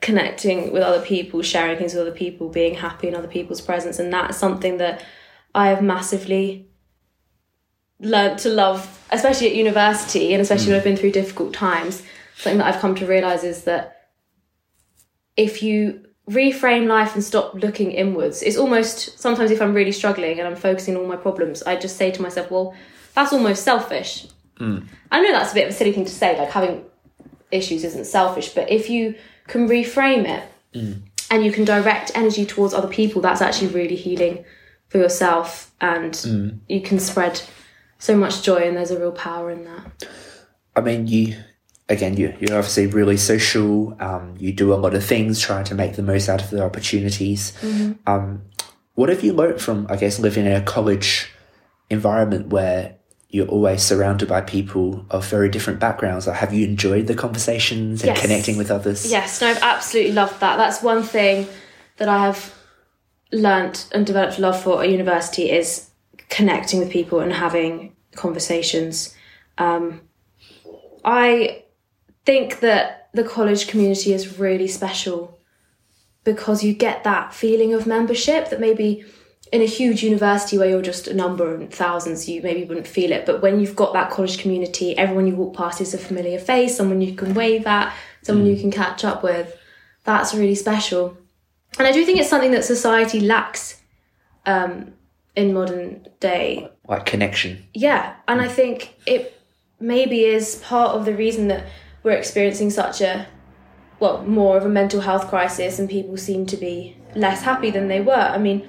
connecting with other people, sharing things with other people, being happy in other people's presence, and that's something that I have massively learned to love, especially at university, and especially when I've been through difficult times. Something that I've come to realize is that if you reframe life and stop looking inwards, it's almost sometimes if I'm really struggling and I'm focusing on all my problems, I just say to myself, well, that's almost selfish. Hmm. I know that's a bit of a silly thing to say, like having issues isn't selfish, but if you can reframe it hmm. and you can direct energy towards other people, that's actually really healing for yourself and hmm. you can spread so much joy and there's a real power in that. I mean, you again, you you're obviously really social. Um, you do a lot of things, trying to make the most out of the opportunities. Um, what have you learned from, I guess, living in a college environment where you're always surrounded by people of very different backgrounds? Like, have you enjoyed the conversations and Yes. connecting with others? Yes, no, I've absolutely loved that. That's one thing that I have learnt and developed a love for at university is connecting with people and having conversations. Um, I think that the college community is really special because you get that feeling of membership that maybe in a huge university where you're just a number and thousands, you maybe wouldn't feel it. But when you've got that college community, everyone you walk past is a familiar face, someone you can wave at, someone you can catch up with. That's really special. And I do think it's something that society lacks um, in modern day Like connection. yeah, and I think it maybe is part of the reason that we're experiencing such a well, more of a mental health crisis and people seem to be less happy than they were. I mean,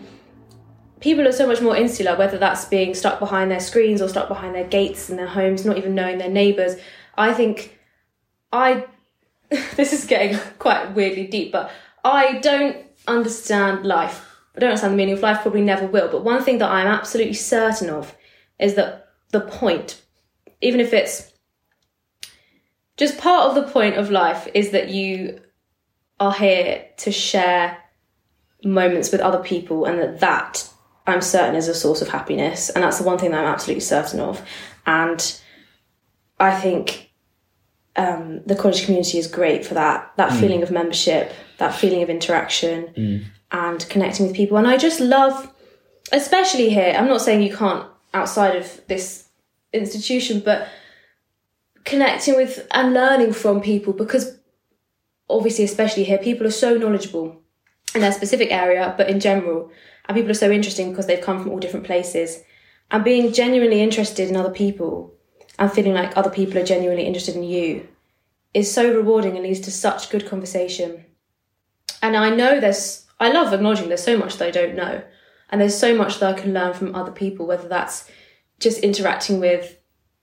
people are so much more insular, whether that's being stuck behind their screens or stuck behind their gates in their homes, not even knowing their neighbours. I think I *laughs* this is getting *laughs* quite weirdly deep, but I don't understand life. I don't understand the meaning of life, probably never will. But one thing that I'm absolutely certain of is that the point, even if it's just part of the point of life, is that you are here to share moments with other people, and that that I'm certain is a source of happiness. And that's the one thing that I'm absolutely certain of. And I think um, the college community is great for that that feeling of membership, that feeling of interaction, and connecting with people. And I just love, especially here. I'm not saying you can't outside of this institution, but connecting with and learning from people because obviously, especially here, people are so knowledgeable in their specific area, but in general, and people are so interesting because they've come from all different places. And being genuinely interested in other people and feeling like other people are genuinely interested in you is so rewarding and leads to such good conversation. And I know there's, I love acknowledging there's so much that I don't know. And there's so much that I can learn from other people, whether that's just interacting with,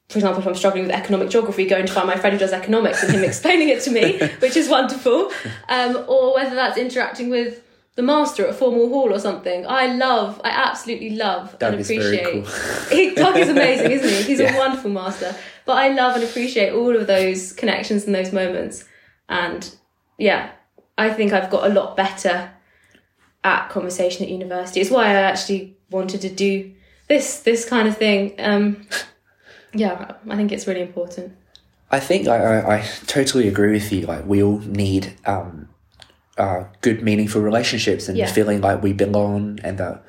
for example, if I'm struggling with economic geography, going to find my friend who does economics and him *laughs* explaining it to me, which is wonderful. Um, or whether that's interacting with the master at a Formal Hall or something. I love, I absolutely love Doug and is very appreciate. cool. He, Doug is amazing, isn't he? He's *laughs* Yeah. a wonderful master. But I love and appreciate all of those connections and those moments. And yeah, I think I've got a lot better at conversation at university. It's why I actually wanted to do this this kind of thing. Um, yeah, I think it's really important. I think I, I, I totally agree with you. Like we all need um, uh, good, meaningful relationships and Yeah. feeling like we belong and that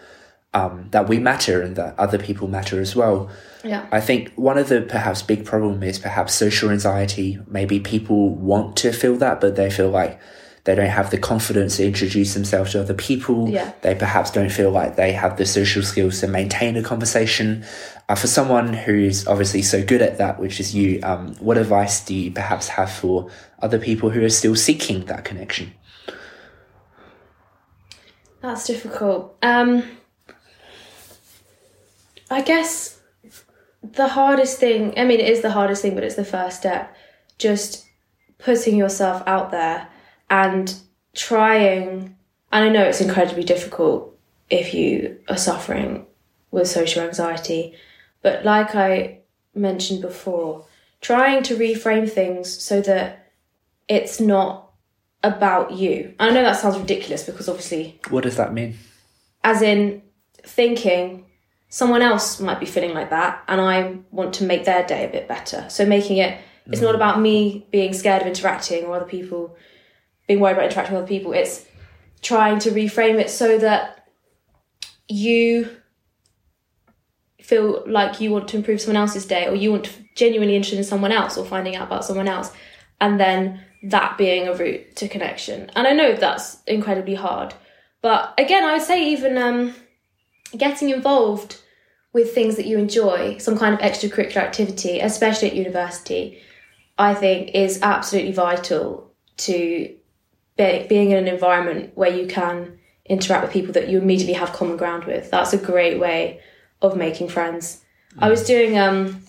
um, that we matter and that other people matter as well. Yeah. I think one of the perhaps big problem is perhaps social anxiety. Maybe people want to feel that, but they feel like they don't have the confidence to introduce themselves to other people. Yeah. They perhaps don't feel like they have the social skills to maintain a conversation. Uh, for someone who's obviously so good at that, which is you, um, what advice do you perhaps have for other people who are still seeking that connection? That's difficult. Um, I guess the hardest thing, I mean, it is the hardest thing, but it's the first step. Just putting yourself out there and trying. And I know it's incredibly difficult if you are suffering with social anxiety, but like I mentioned before, trying to reframe things so that it's not about you. I know that sounds ridiculous because obviously What does that mean? as in thinking someone else might be feeling like that and I want to make their day a bit better. So making it It's not mm. about me being scared of interacting or other people being worried about interacting with other people. It's trying to reframe it so that you feel like you want to improve someone else's day or you want to genuinely interested in someone else or finding out about someone else and then that being a route to connection. And i know that's incredibly hard but again i would say even um, getting involved with things that you enjoy some kind of extracurricular activity especially at university i think is absolutely vital to be, being in an environment where you can interact with people that you immediately have common ground with. That's a great way of making friends. Mm. I was doing um,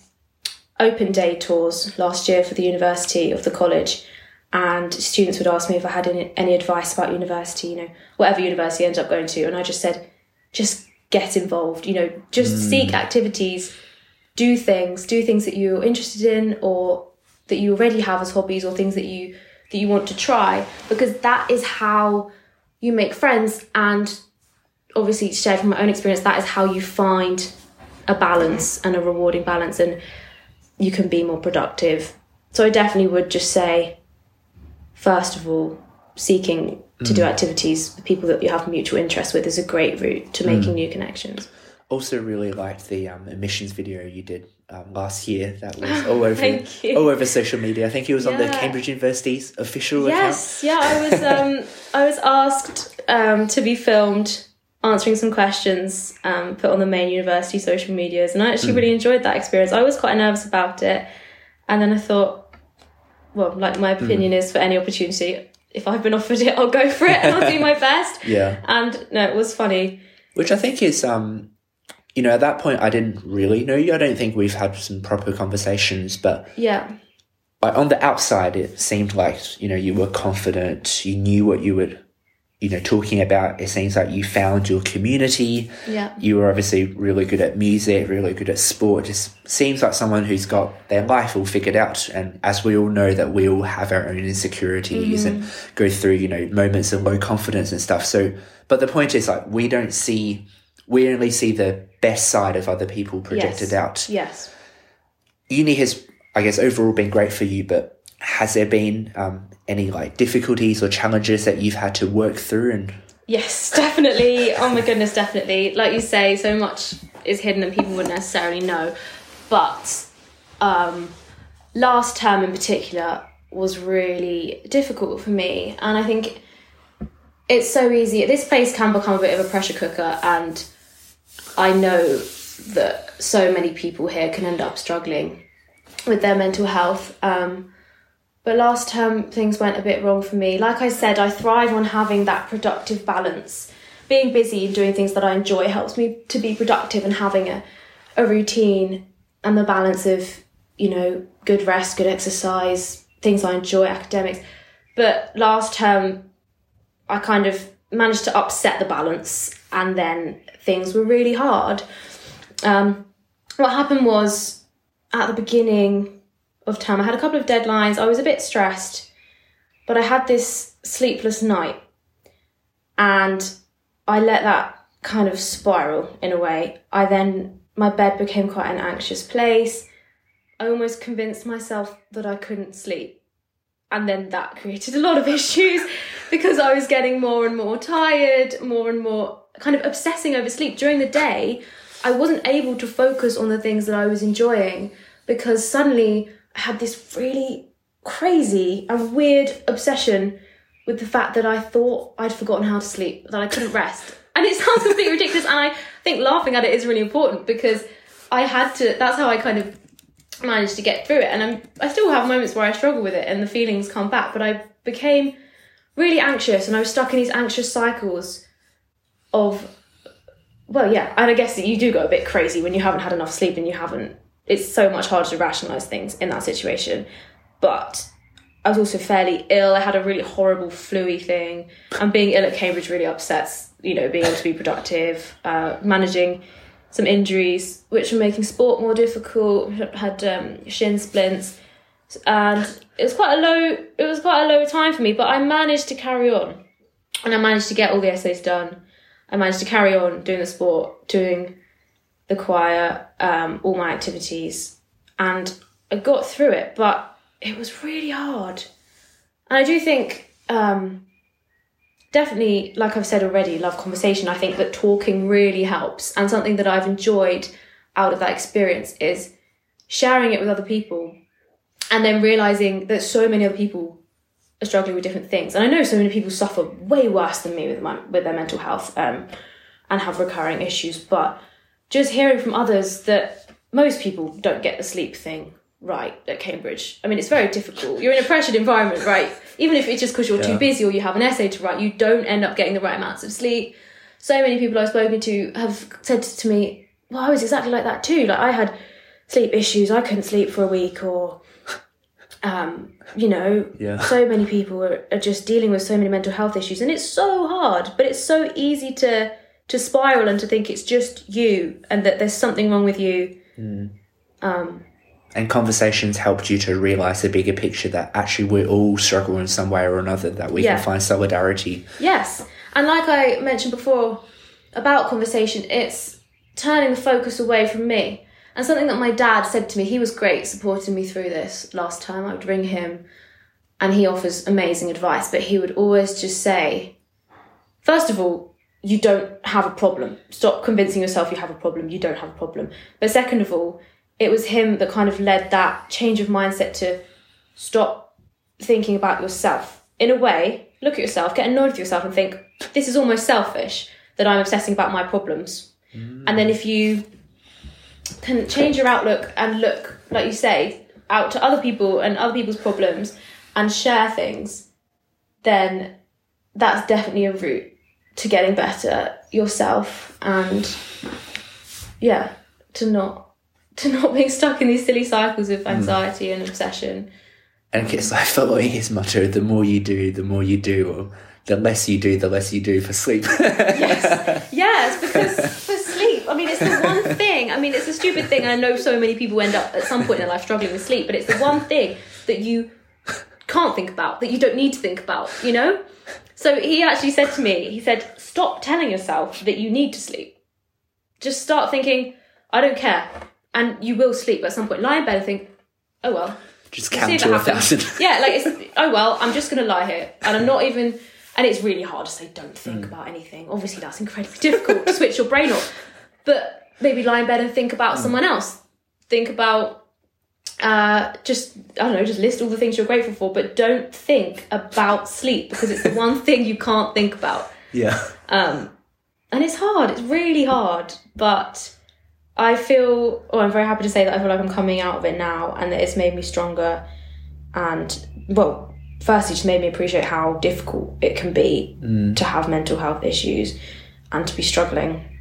open day tours last year for the university of the college, and students would ask me if I had any, any advice about university, you know, whatever university I ended up going to, and I just said, just get involved, you know, just mm. seek activities, do things, do things that you're interested in or that you already have as hobbies or things that you that you want to try because that is how you make friends and obviously shared from my own experience that is how you find a balance and a rewarding balance and you can be more productive so i definitely would just say first of all seeking to mm. do activities with people that you have mutual interest with is a great route to making mm. new connections also really liked the um, emissions video you did um, last year that was *laughs* all over all over social media. I think it was yeah. on the Cambridge University's official yes, account. yeah, I was um, I was asked um, to be filmed answering some questions um, put on the main university social medias, and I actually mm. really enjoyed that experience. I was quite nervous about it, and then I thought, well, like my opinion mm. is for any opportunity, if I've been offered it, I'll go for it and I'll do my *laughs* best. Yeah, and no, it was funny. Which I think is, um, you know, at that point I didn't really know you. I don't think we've had some proper conversations, but yeah. On the outside, it seemed like you know you were confident. You knew what you would you know, talking about it seems like you found your community. Yeah. You were obviously really good at music, really good at sport. Just seems like someone who's got their life all figured out. And as we all know that we all have our own insecurities mm-hmm. and go through, you know, moments of low confidence and stuff. So, but the point is like, we don't see, we only see the best side of other people projected yes. out. Yes. Uni has, I guess, overall been great for you, but has there been um, any like difficulties or challenges that you've had to work through and yes *laughs* definitely. Oh my goodness definitely. Like you say so much is hidden and people wouldn't necessarily know. But um, last term in particular was really difficult for me. And i think it's so easy. This place can become a bit of a pressure cooker and i know that so many people here can end up struggling with their mental health. Um, but last term, things went a bit wrong for me. Like I said, I thrive on having that productive balance. Being busy and doing things that I enjoy helps me to be productive and having a, a routine and the balance of, you know, good rest, good exercise, things I enjoy, academics. But last term, I kind of managed to upset the balance and then things were really hard. Um, what happened was at the beginning, of time. I had a couple of deadlines. I was a bit stressed, but I had this sleepless night and I let that kind of spiral in a way. I then, my bed became quite an anxious place. I almost convinced myself that I couldn't sleep. And then that created a lot of *laughs* issues because I was getting more and more tired, more and more kind of obsessing over sleep. During the day, I wasn't able to focus on the things that I was enjoying because suddenly had this really crazy and weird obsession with the fact that I thought I'd forgotten how to sleep, that I couldn't rest. And it sounds completely ridiculous, and I think laughing at it is really important because I had to, that's how I kind of managed to get through it. And I'm, I still have moments where I struggle with it and the feelings come back, but I became really anxious and I was stuck in these anxious cycles of, well, yeah, and I guess that you do go a bit crazy when you haven't had enough sleep and you haven't it's so much harder to rationalize things in that situation. But I was also fairly ill. I had a really horrible flu thing, and being ill at Cambridge really upsets you know being able to be productive, uh, managing some injuries which were making sport more difficult. Had um, shin splints, and it was quite a low. It was quite a low time for me, but I managed to carry on, and I managed to get all the essays done. I managed to carry on doing the sport, doing the choir, um, all my activities, and I got through it. But it was really hard. And I do think, um, definitely, like I've said already, love conversation. I think that talking really helps. And something that I've enjoyed out of that experience is sharing it with other people and then realizing that so many other people are struggling with different things. And I know so many people suffer way worse than me with my with their mental health um, and have recurring issues. But just hearing from others that most people don't get the sleep thing right at Cambridge. I mean, it's very difficult. You're in a pressured environment, right? Even if it's just because you're Yeah. too busy or you have an essay to write, you don't end up getting the right amounts of sleep. So many people I've spoken to have said to me, "Well, I was exactly like that too. Like I had sleep issues. I couldn't sleep for a week, or um, you know, Yeah. so many people are, are just dealing with so many mental health issues, and it's so hard. But it's so easy to to spiral and to think it's just you and that there's something wrong with you. Um, And conversations helped you to realize the bigger picture that actually we all struggle in some way or another, that we Yeah. can find solidarity. Yes. And like I mentioned before about conversation, it's turning the focus away from me. And something that my dad said to me, he was great supporting me through this last time. I would ring him and he offers amazing advice, but he would always just say, first of all, you don't have a problem. Stop convincing yourself you have a problem. You don't have a problem. But second of all, it was him that kind of led that change of mindset to stop thinking about yourself. In a way, look at yourself, get annoyed with yourself, and think, this is almost selfish that I'm obsessing about my problems. And then if you can change your outlook and look, like you say, out to other people and other people's problems and share things, then that's definitely a route to getting better yourself and yeah, to not *laughs* to not being stuck in these silly cycles of hmm. anxiety and obsession. And *laughs* it's like following his motto the more you do, the more you do, or the less you do, the less you do for sleep. Yes, *laughs* yes, because for sleep, I mean, it's the one thing. I mean, it's a stupid thing. I know so many people end up at some point in their life struggling with sleep, but it's the one thing that you can't think about, that you don't need to think about, you know? So he actually said to me, he said, stop telling yourself that you need to sleep. Just start thinking, I don't care. And you will sleep at some point. Lie in bed and think, oh well, Just count to a thousand. *laughs* yeah, like it's oh well, I'm just gonna lie here, and I'm not even. And it's really hard to say don't think mm. about anything. Obviously, that's incredibly *laughs* difficult to switch your brain off. But maybe lie in bed and think about mm. someone else. Think about uh, just I don't know, just list all the things you're grateful for, but don't think about sleep because it's the *laughs* one thing you can't think about. yeah. Um, and it's hard. It's really hard, but I feel. Oh, I'm very happy to say that I feel like I'm coming out of it now, and that it's made me stronger. And well, firstly, just made me appreciate how difficult it can be to have mental health issues and to be struggling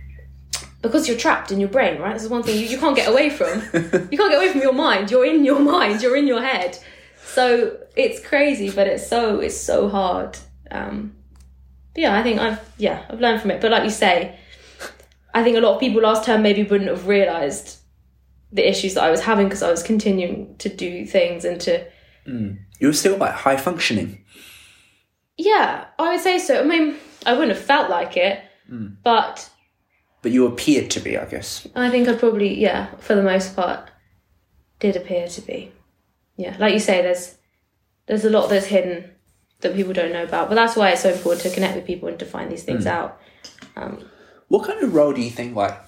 because you're trapped in your brain. Right, this is one thing you, you can't get away from. *laughs* you can't get away from your mind. You're in your mind. You're in your head. So it's crazy, but it's so it's so hard. Um, yeah, I think I've yeah I've learned from it. But like you say, I think a lot of people last term maybe wouldn't have realised the issues that I was having because I was continuing to do things and to You were still like high functioning. yeah I would say so. I mean I wouldn't have felt like it, but But you appeared to be, I guess. I think I probably yeah for the most part did appear to be yeah like you say there's there's a lot that's hidden that people don't know about but that's why it's so important to connect with people and to find these things hmm. out um, What kind of role do you think like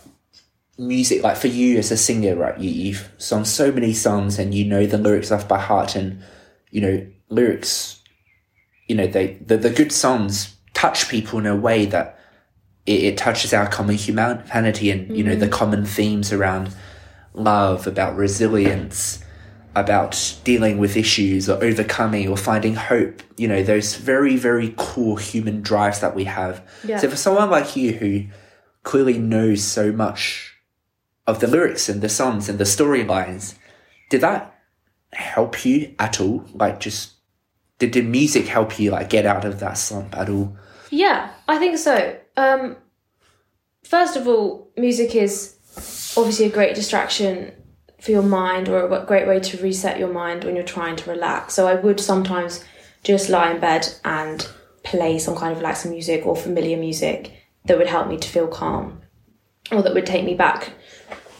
music like for you as a singer, right? You, you've sung so many songs and you know the lyrics off by heart and you know, lyrics you know, they the, the good songs touch people in a way that it, it touches our common humanity and you know the mm. common themes around love, about resilience, about dealing with issues or overcoming or finding hope. You know, those very, very core human drives that we have. Yeah. So for someone like you who clearly knows so much of the lyrics and the songs and the storylines, did that help you at all? Like just did, the music help you like get out of that slump at all? Yeah, I think so. Um, first of all, music is obviously a great distraction for your mind or a great way to reset your mind when you're trying to relax. So I would sometimes just lie in bed and play some kind of relaxing music or familiar music that would help me to feel calm or that would take me back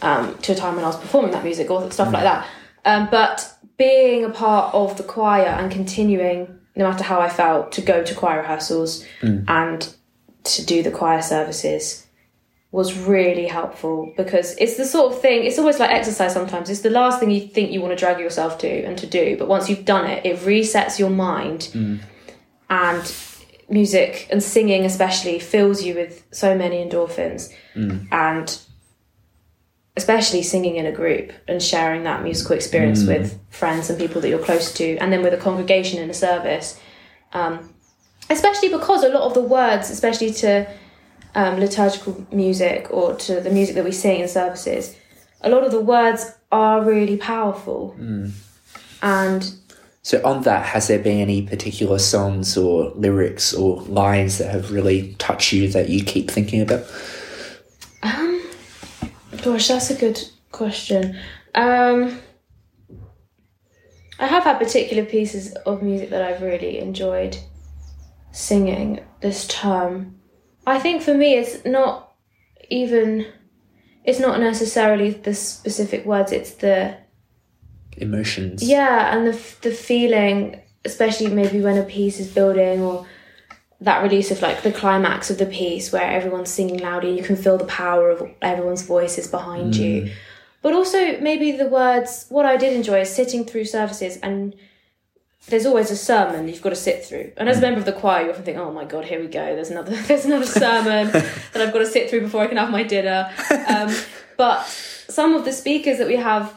um, to a time when I was performing that music or stuff like that. Um, but being a part of the choir and continuing, no matter how I felt, to go to choir rehearsals and to do the choir services was really helpful because it's the sort of thing it's almost like exercise sometimes. It's the last thing you think you want to drag yourself to and to do but once you've done it it resets your mind. Mm. And music and singing especially fills you with so many endorphins. Mm. And especially singing in a group and sharing that musical experience mm. with friends and people that you're close to and then with a congregation in a service um, especially because a lot of the words especially to um, liturgical music or to the music that we sing in services a lot of the words are really powerful and So, on that, has there been any particular songs or lyrics or lines that have really touched you that you keep thinking about? Gosh, that's a good question. Um, I have had particular pieces of music that I've really enjoyed singing this term. I think for me, it's not even. It's not necessarily the specific words. It's the Emotions. yeah, and the the feeling, especially maybe when a piece is building or that release of like the climax of the piece where everyone's singing loudly and you can feel the power of everyone's voices behind you. Mm. But also maybe the words what I did enjoy is sitting through services and there's always a sermon you've got to sit through. And as a member of the choir you often think, Oh my god, here we go, there's another *laughs* there's another sermon *laughs* that I've got to sit through before I can have my dinner. Um, but some of the speakers that we have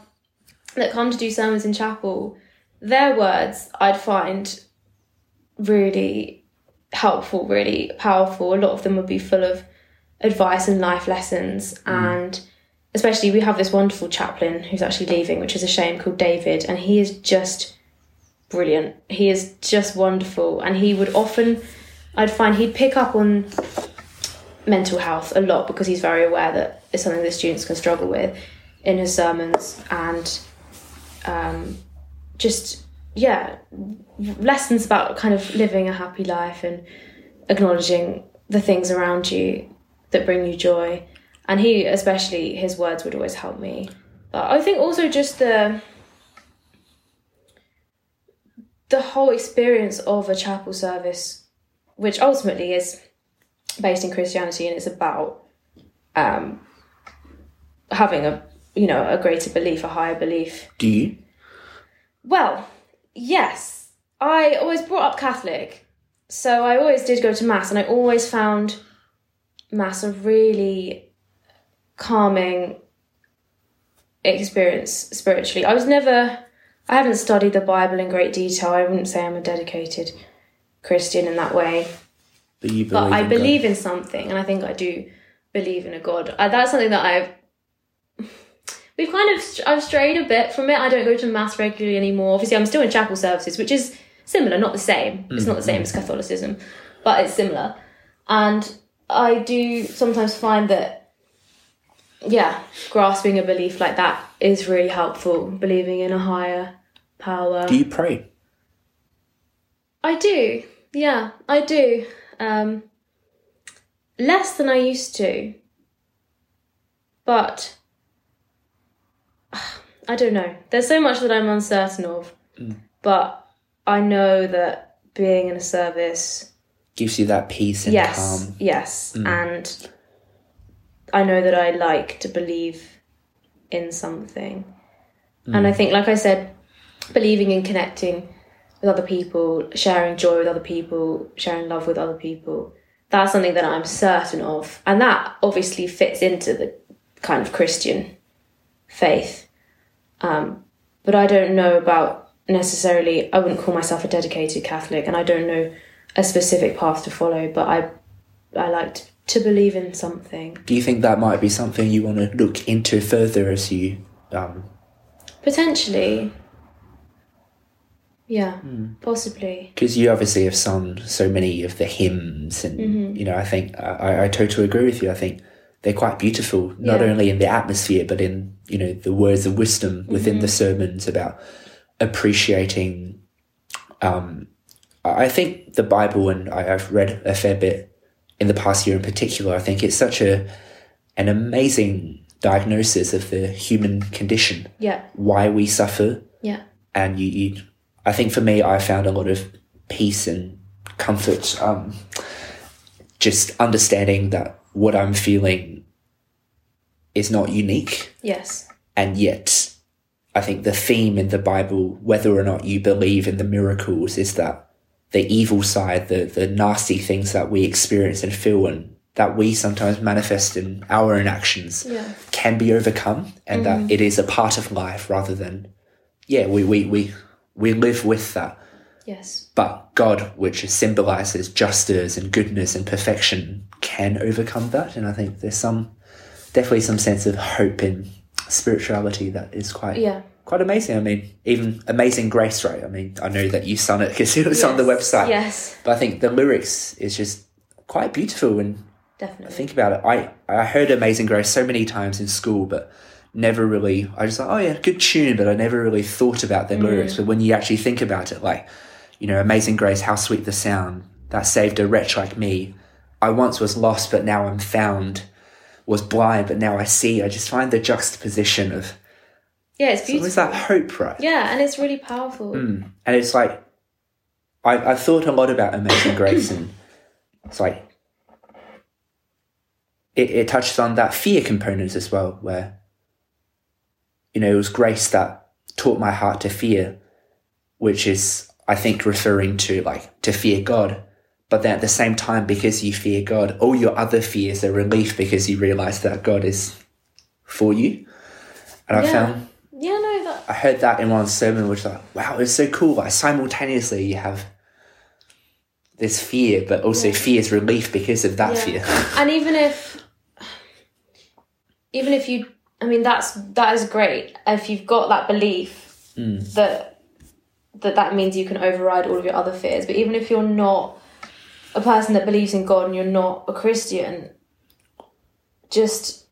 that come to do sermons in chapel, their words I'd find really helpful, really powerful. A lot of them would be full of advice and life lessons. And especially, we have this wonderful chaplain who's actually leaving, which is a shame, called David. And he is just brilliant. He is just wonderful. And he would often, I'd find he'd pick up on mental health a lot because he's very aware that it's something that students can struggle with in his sermons. And um, just yeah lessons about kind of living a happy life and acknowledging the things around you that bring you joy and he especially his words would always help me but i think also just the the whole experience of a chapel service which ultimately is based in christianity and it's about um having a you know a greater belief a higher belief Do you? well, yes. I always brought up Catholic, so I always did go to Mass, and I always found Mass a really calming experience spiritually. I was never, I haven't studied the Bible in great detail. I wouldn't say I'm a dedicated Christian in that way, But you believe but I in God. believe in something, and I think I do believe in a God. Uh, that's something that I've. We've kind of I've strayed a bit from it. I don't go to mass regularly anymore. Obviously, I'm still in chapel services, which is similar, not the same. It's not the same as Catholicism, but it's similar. And I do sometimes find that, yeah, grasping a belief like that is really helpful. Believing in a higher power. Do you pray? I do. Yeah, I do. Um, less than I used to. But *sighs* I don't know. There's so much that I'm uncertain of. Mm. But I know that being in a service, Gives you that peace and yes, calm. yes, mm. and I know that I like to believe in something. And I mm. think, like I said, believing in connecting with other people, sharing joy with other people, sharing love with other people. That's something that I'm certain of. And that obviously fits into the kind of Christian faith. Um, but I don't know about necessarily, I wouldn't call myself a dedicated Catholic, and I don't know a specific path to follow, but I, I like to, to believe in something. Do you think that might be something you want to look into further as you um, Potentially. Yeah, possibly. because you obviously have sung so many of the hymns and Mm-hmm. you know i think I, I totally agree with you i think they're quite beautiful not Yeah. only in the atmosphere but in you know the words of wisdom within Mm-hmm. the sermons about appreciating um i I think the bible and I, i've read a fair bit in the past year in particular i think it's such a an amazing diagnosis of the human condition, Yeah. why we suffer, Yeah. and you, you I think for me, I found a lot of peace and comfort, um, just understanding that what I'm feeling is not unique, Yes. and yet I think the theme in the Bible, whether or not you believe in the miracles, is that the evil side, the the nasty things that we experience and feel and that we sometimes manifest in our own actions Yeah. can be overcome and that it is a part of life rather than yeah, we we, we we live with that. Yes. But God, which symbolizes justice and goodness and perfection, can overcome that. And I think there's some definitely some sense of hope in spirituality that is quite Yeah. quite amazing. I mean, even Amazing Grace, right? I mean, I know that you sung it because it was on the website. Yes. But I think the lyrics is just quite beautiful and Definitely. think about it. I, I heard Amazing Grace so many times in school, but never really, I just like, oh yeah, good tune, but I never really thought about the mm-hmm. lyrics. But when you actually think about it, like, you know, Amazing Grace, how sweet the sound that saved a wretch like me. I once was lost, but now I'm found. Was blind, but now I see. I just find the juxtaposition of yeah, it's beautiful. is that hope, right? Yeah, and it's really powerful. Hmm. and it's like I, I thought a lot about Amazing Grace, and it's like it, it touches on that fear component as well, where you know it was grace that taught my heart to fear, which is I think referring to like to fear God. But then at the same time, because you fear God, all your other fears are relief because you realize that God is for you. And I found Yeah, no, that I heard that in one sermon, which was like, wow, it's so cool. Like simultaneously, you have this fear, but also fear's relief because of that Yeah. fear. and even if even if you i mean that's that is great. If you've got that belief that that that means you can override all of your other fears. But even if you're not a person that believes in god and you're not a christian just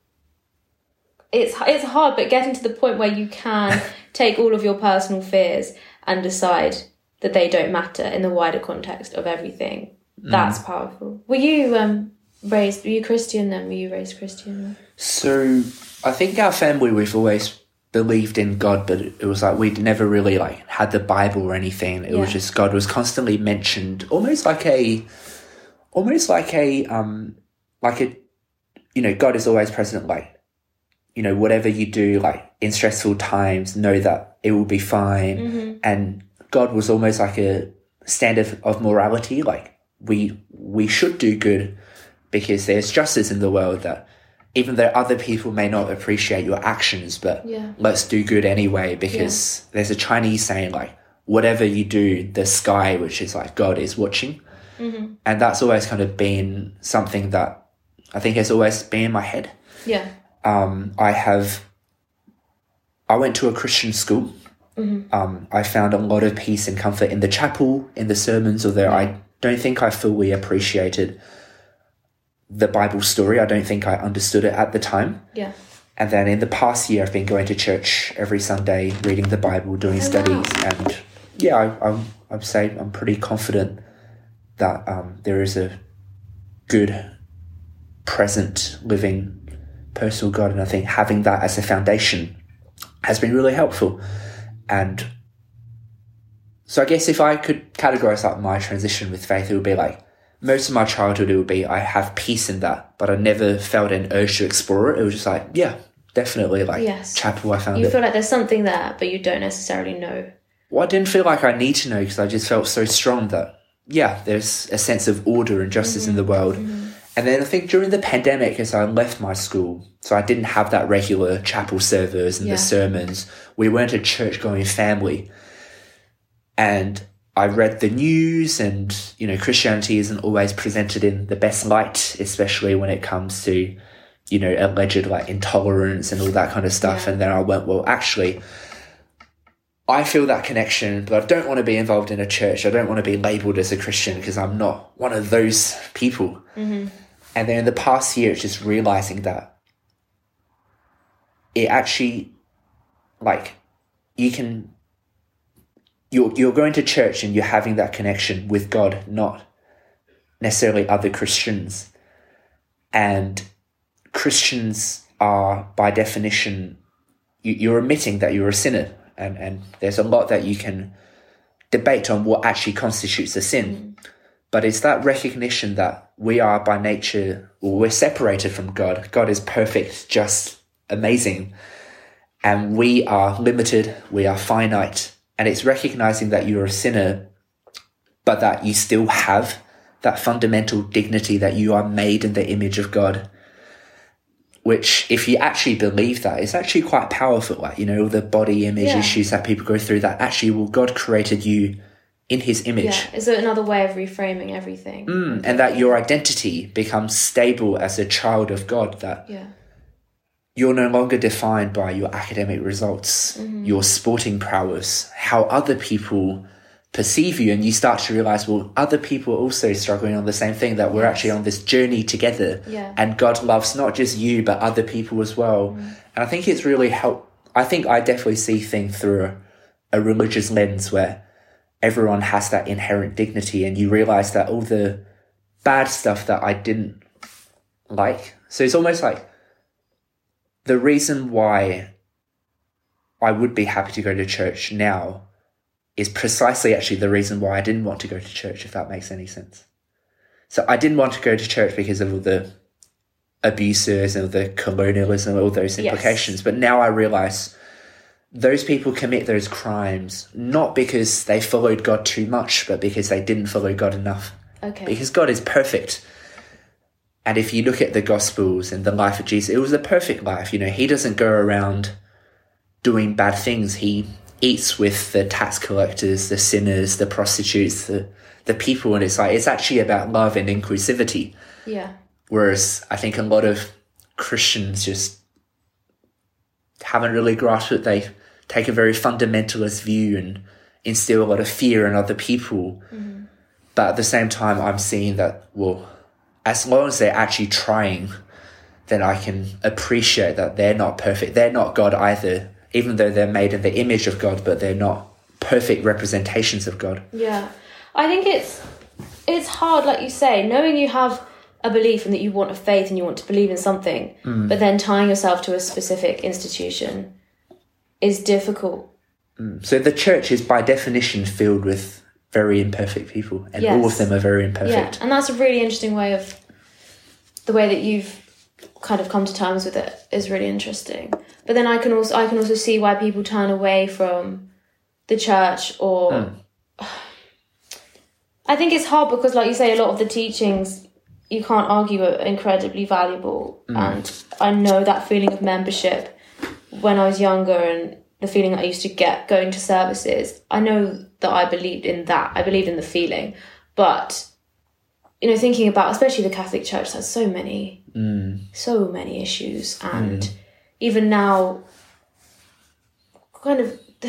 it's it's hard but getting to the point where you can *laughs* take all of your personal fears and decide that they don't matter in the wider context of everything that's powerful. Were you um raised were you christian then? Were you raised christian? So I think our family we've always believed in God, but it was like we'd never really like had the Bible or anything. It was just God was constantly mentioned, almost like a, almost like a um, like a, you know, God is always present. Like, you know, whatever you do, like in stressful times, know that it will be fine. And God was almost like a standard of morality. Like we we should do good because there's justice in the world that even though other people may not appreciate your actions, but Yeah. let's do good anyway because there's a Chinese saying like, whatever you do, the sky, which is like God is watching. And that's always kind of been something that I think has always been in my head. yeah Um, I have, I went to a Christian school. Um, I found a lot of peace and comfort in the chapel, in the sermons, although I don't think I fully appreciated the Bible story. I don't think I understood it at the time. yeah And then in the past year, I've been going to church every Sunday, reading the Bible, doing studies, and yeah, I, I, I'd say I'm pretty confident that um, there is a good, present, living, personal God, and I think having that as a foundation has been really helpful. And so, I guess if I could categorize up my transition with faith, it would be like most of my childhood, it would be I have peace in that, but I never felt an urge to explore it. It was just like, yeah, definitely like Yes. chapel. I found you it. feel like there's something there but you don't necessarily know Well, I didn't feel like I need to know because I just felt so strong that, yeah, there's a sense of order and justice in the mm-hmm. world. Mm-hmm. And then I think during the pandemic, as I left my school, so I didn't have that regular chapel service and Yeah. the sermons, we weren't a church going family. And I read the news, and, you know, Christianity isn't always presented in the best light, especially when it comes to, you know, alleged like intolerance and all that kind of stuff. Yeah. And then I went, well, actually, I feel that connection, but I don't want to be involved in a church. I don't want to be labeled as a Christian because I'm not one of those people. Mm-hmm. And then in the past year, it's just realizing that it actually, like, you can, you're, you're going to church and you're having that connection with God, not necessarily other Christians. And Christians are by definition you, you're admitting that you're a sinner, and and there's a lot that you can debate on what actually constitutes a sin. Mm-hmm. But it's that recognition that we are by nature, or we're separated from God. God is perfect, just, amazing. And we are limited, we are finite. And it's recognizing that you're a sinner, but that you still have that fundamental dignity that you are made in the image of God. Which, if you actually believe that, is actually quite powerful. Like, you know, all the body image Yeah. issues that people go through, that actually, well, God created you in his image. Yeah, it's another way of reframing everything. Mm, and that your identity becomes stable as a child of God, that Yeah. You're no longer defined by your academic results, mm-hmm. your sporting prowess, how other people perceive you, and you start to realize, well, other people are also struggling on the same thing, that we're actually on this journey together. Yeah. And God loves not just you, but other people as well. Mm-hmm. And I think it's really helped. I think I definitely see things through a, a religious lens where everyone has that inherent dignity, and you realize that all the bad stuff that I didn't like. So it's almost like the reason why I would be happy to go to church now is precisely actually the reason why I didn't want to go to church, if that makes any sense. So I didn't want to go to church because of all the abuses and the colonialism, all those Yes. implications. But now I realize those people commit those crimes not because they followed God too much, but because they didn't follow God enough Okay. because God is perfect. And if you look at the Gospels and the life of Jesus, it was a perfect life. You know, he doesn't go around doing bad things. He eats with the tax collectors, the sinners, the prostitutes, the, the people. And it's like, it's actually about love and inclusivity. yeah. Whereas I think a lot of Christians just haven't really grasped it. They take a very fundamentalist view and instill a lot of fear in other people. Mm-hmm. But at the same time, I'm seeing that, well, as long as they're actually trying, then I can appreciate that they're not perfect. They're not God either, even though they're made in the image of God, but they're not perfect representations of God. Yeah, I think it's it's hard, like you say, knowing you have a belief and that you want a faith and you want to believe in something, mm. but then tying yourself to a specific institution is difficult. Mm. So the church is by definition filled with very imperfect people, and all of them are very imperfect. Yeah, and that's a really interesting way of the way that you've kind of come to terms with it is really interesting. But then I can also I can also see why people turn away from the church or hmm. I think it's hard because like you say a lot of the teachings you can't argue are incredibly valuable hmm. and I know that feeling of membership when I was younger and the feeling I used to get going to services. I know that I believed in that. I believed in the feeling. But you know, thinking about especially the Catholic Church has so many mm. so many issues mm. and even now kind of *sighs*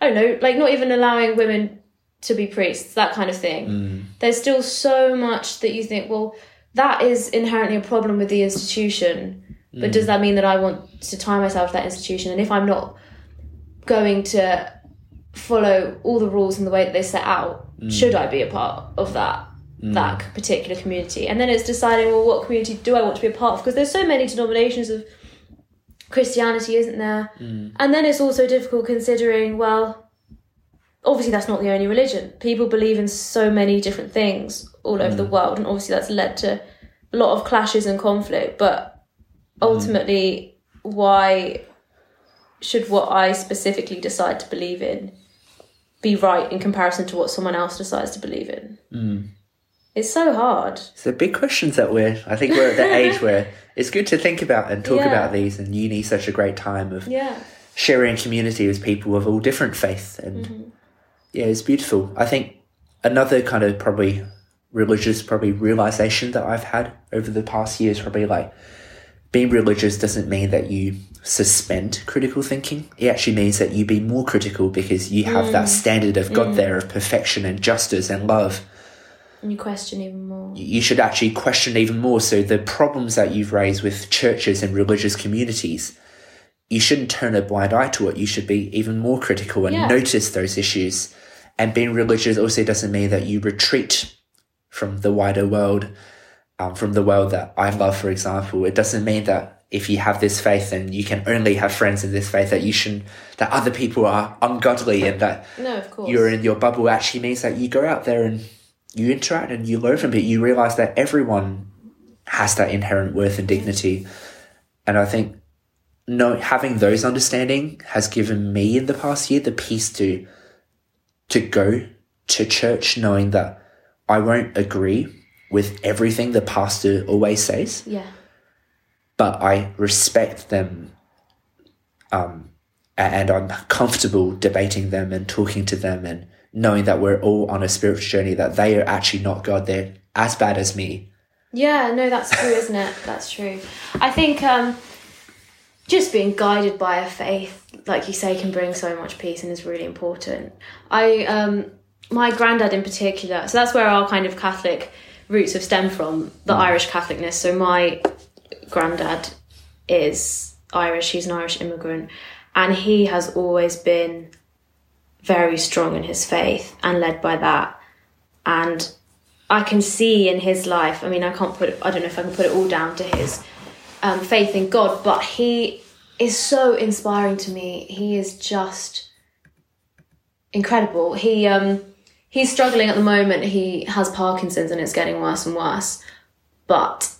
I don't know, like not even allowing women to be priests, that kind of thing. Mm. There's still so much that you think, well, that is inherently a problem with the institution. But does that mean that I want to tie myself to that institution? And if I'm not going to follow all the rules and the way that they set out, mm. should I be a part of that mm. that particular community? And then it's deciding, well, what community do I want to be a part of? Because there's so many denominations of Christianity, isn't there? Mm. And then it's also difficult considering, well, obviously that's not the only religion. People believe in so many different things all over the world, and obviously that's led to a lot of clashes and conflict. But ultimately, why should what I specifically decide to believe in be right in comparison to what someone else decides to believe in? Mm. It's so hard. So big questions that we're. I think we're at the *laughs* age where it's good to think about and talk Yeah. about these. And uni's such a great time of Yeah. sharing community with people of all different faiths, and mm-hmm. yeah, it's beautiful. I think another kind of probably religious probably realization that I've had over the past years probably like being religious doesn't mean that you suspend critical thinking. It actually means that you be more critical because you have that mm. standard of God mm. there of perfection and justice and love. And you question even more. You should actually question even more. So the problems that you've raised with churches and religious communities, you shouldn't turn a blind eye to it. You should be even more critical and Yeah. notice those issues. And being religious also doesn't mean that you retreat from the wider world, um, from the world that I love, for example. It doesn't mean that if you have this faith and you can only have friends in this faith that you shouldn't that other people are ungodly and that No, of course. you're in your bubble actually means that you go out there and you interact and you learn from it. You realize that everyone has that inherent worth and dignity. And I think no having those understanding has given me in the past year the peace to to go to church knowing that I won't agree with everything the pastor always says, yeah. but I respect them um and I'm comfortable debating them and talking to them and knowing that we're all on a spiritual journey that they are actually not God. They're as bad as me. Yeah, no, that's true, isn't it? That's true. I think um, just being guided by a faith, like you say, can bring so much peace and is really important. I, um, my granddad in particular, so that's where our kind of Catholic roots have stemmed from, the Irish Catholicness. So my granddad is Irish, he's an Irish immigrant, and he has always been very strong in his faith and led by that. And I can see in his life. I mean, I can't put. It, I don't know if I can put it all down to his um, faith in God, but he is so inspiring to me. He is just incredible. He um, he's struggling at the moment. He has Parkinson's, and it's getting worse and worse. But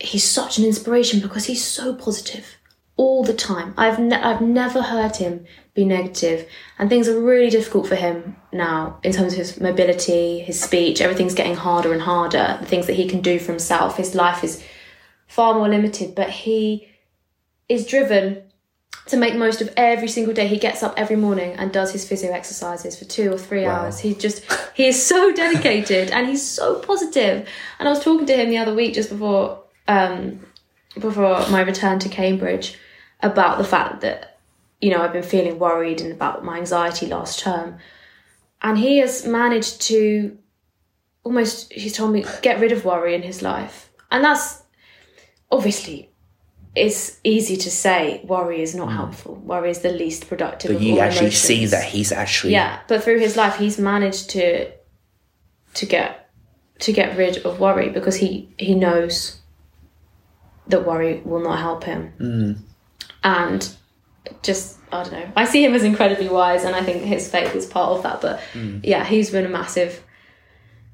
he's such an inspiration because he's so positive all the time. I've ne- I've never heard him be negative, and things are really difficult for him now in terms of his mobility, his speech. Everything's getting harder and harder. The things that he can do for himself, his life is far more limited. But he is driven to make most of every single day. He gets up every morning and does his physio exercises for two or three Wow. hours. He just he is so *laughs* dedicated and he's so positive. And I was talking to him the other week just before um, before my return to Cambridge about the fact that you know I've been feeling worried and about my anxiety last term, and he has managed to almost he's told me get rid of worry in his life, and that's obviously it's easy to say worry is not hmm. helpful. Worry is the least productive. But you all actually see that he's actually Yeah, but through his life, he's managed to to get to get rid of worry because he he knows that worry will not help him, hmm. and just I don't know. I see him as incredibly wise, and I think his faith is part of that. But hmm. yeah, he's been a massive,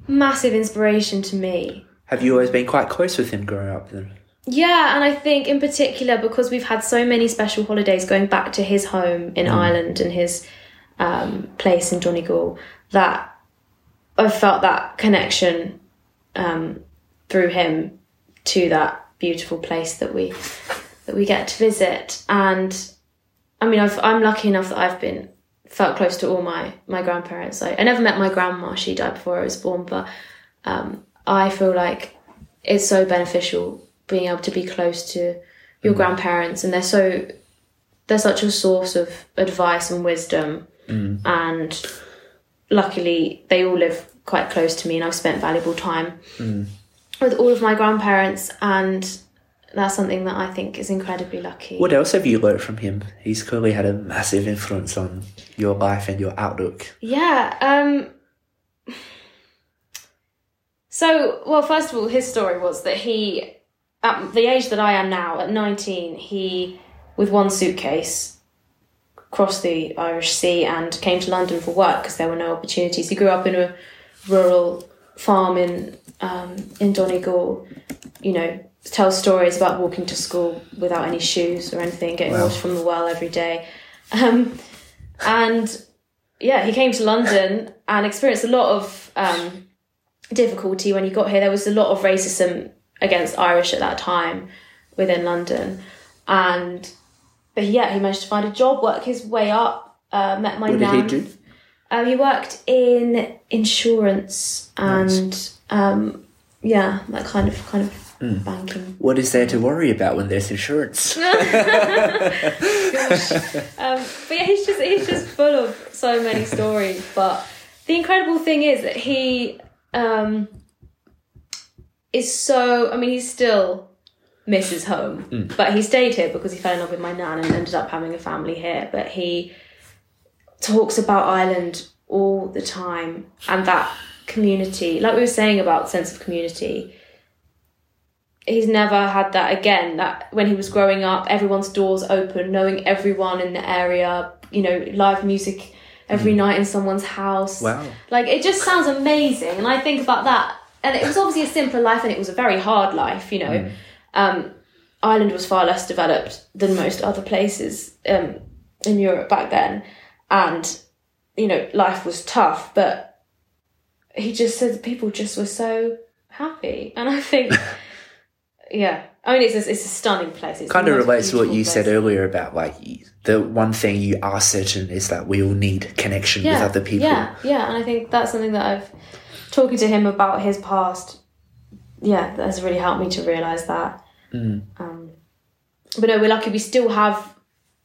massive inspiration to me. Have you always been quite close with him growing up then? Yeah, and I think in particular because we've had so many special holidays going back to his home in Ireland and his um, place in Donegal that I've felt that connection um, through him to that beautiful place that we that we get to visit. And I mean, I've, I'm lucky enough that I've been felt close to all my my grandparents. I, I never met my grandma; she died before I was born. But um, I feel like it's so beneficial being able to be close to your mm. grandparents, and they're so they're such a source of advice and wisdom. Mm. And luckily, they all live quite close to me, and I've spent valuable time mm. with all of my grandparents, and that's something that I think is incredibly lucky. What else have you learned from him? He's clearly had a massive influence on your life and your outlook. Yeah. Um *sighs* So, well, first of all, his story was that he at the age that I am now, at 19, he with one suitcase crossed the Irish Sea and came to London for work because there were no opportunities. He grew up in a rural farm in um, in Donegal, you know, tells stories about walking to school without any shoes or anything, getting Wow. water from the well every day. Um, and yeah, he came to London and experienced a lot of um, difficulty when he got here. There was a lot of racism against Irish at that time within London, and but yeah, he managed to find a job, work his way up, uh, met my What did he do? Um, he worked in insurance and um, yeah, that kind of kind of Hmm. banking. What is there to worry about when there's insurance? *laughs* Um, but yeah, he's just he's just full of so many stories. But the incredible thing is that he um, is so. I mean, he still misses home, mm. but he stayed here because he fell in love with my nan and ended up having a family here. But he talks about Ireland all the time and that community, like we were saying about sense of community. he's never had that again. That when he was growing up, everyone's doors open, knowing everyone in the area. You know, live music every mm. night in someone's house. Wow. Like it just sounds amazing, and I think about that. And it was obviously a simpler life, and it was a very hard life. You know, um, Ireland was far less developed than most other places um, in Europe back then, and you know, life was tough. But he just said that people just were so happy, and I think, *laughs* yeah, I mean, it's a, it's a stunning place. It's kind of relates to what you said earlier about like the one thing you are certain is that we all need connection with other people. Yeah, yeah, and I think that's something that I've talking to him about his past. Yeah, that has really helped me to realize that. Mm. Um, but no, we're lucky. We still have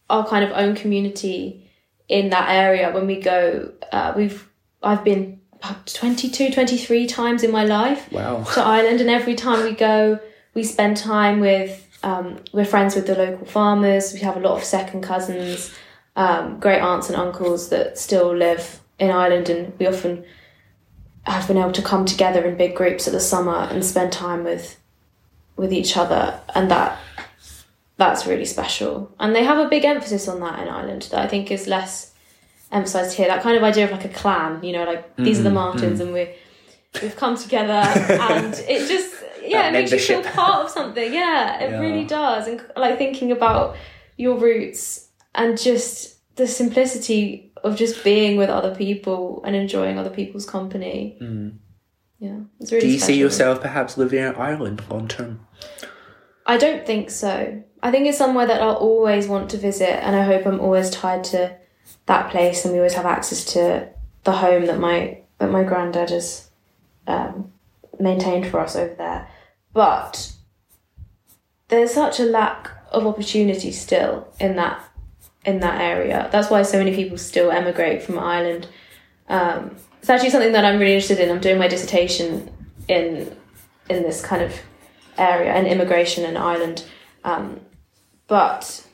our kind of own community in that area. When we go, uh, we've I've been about 22, 23 times in my life Wow. to Ireland, and every time we go, we spend time with. Um, we're friends with the local farmers. We have a lot of second cousins, um, great aunts and uncles that still live in Ireland, and we often have been able to come together in big groups at the summer and spend time with with each other, and that that's really special. And they have a big emphasis on that in Ireland that I think is less emphasized here. That kind of idea of like a clan, you know, like these are the mm-hmm, Martins, mm. and we we've come together, *laughs* and it just yeah, it makes you feel part of something. Yeah, it Yeah. really does, and like thinking about your roots and just the simplicity of just being with other people and enjoying other people's company. Yeah, it's really. Do you see yourself perhaps living in Ireland long term? I don't think so. I think it's somewhere that I'll always want to visit, and I hope I'm always tied to that place, and we always have access to the home that my that my granddad has um, maintained for us over there. But there's such a lack of opportunity still in that in that area. That's why so many people still emigrate from Ireland. Um, it's actually something that I'm really interested in. I'm doing my dissertation in in this kind of area in immigration in Ireland, um, but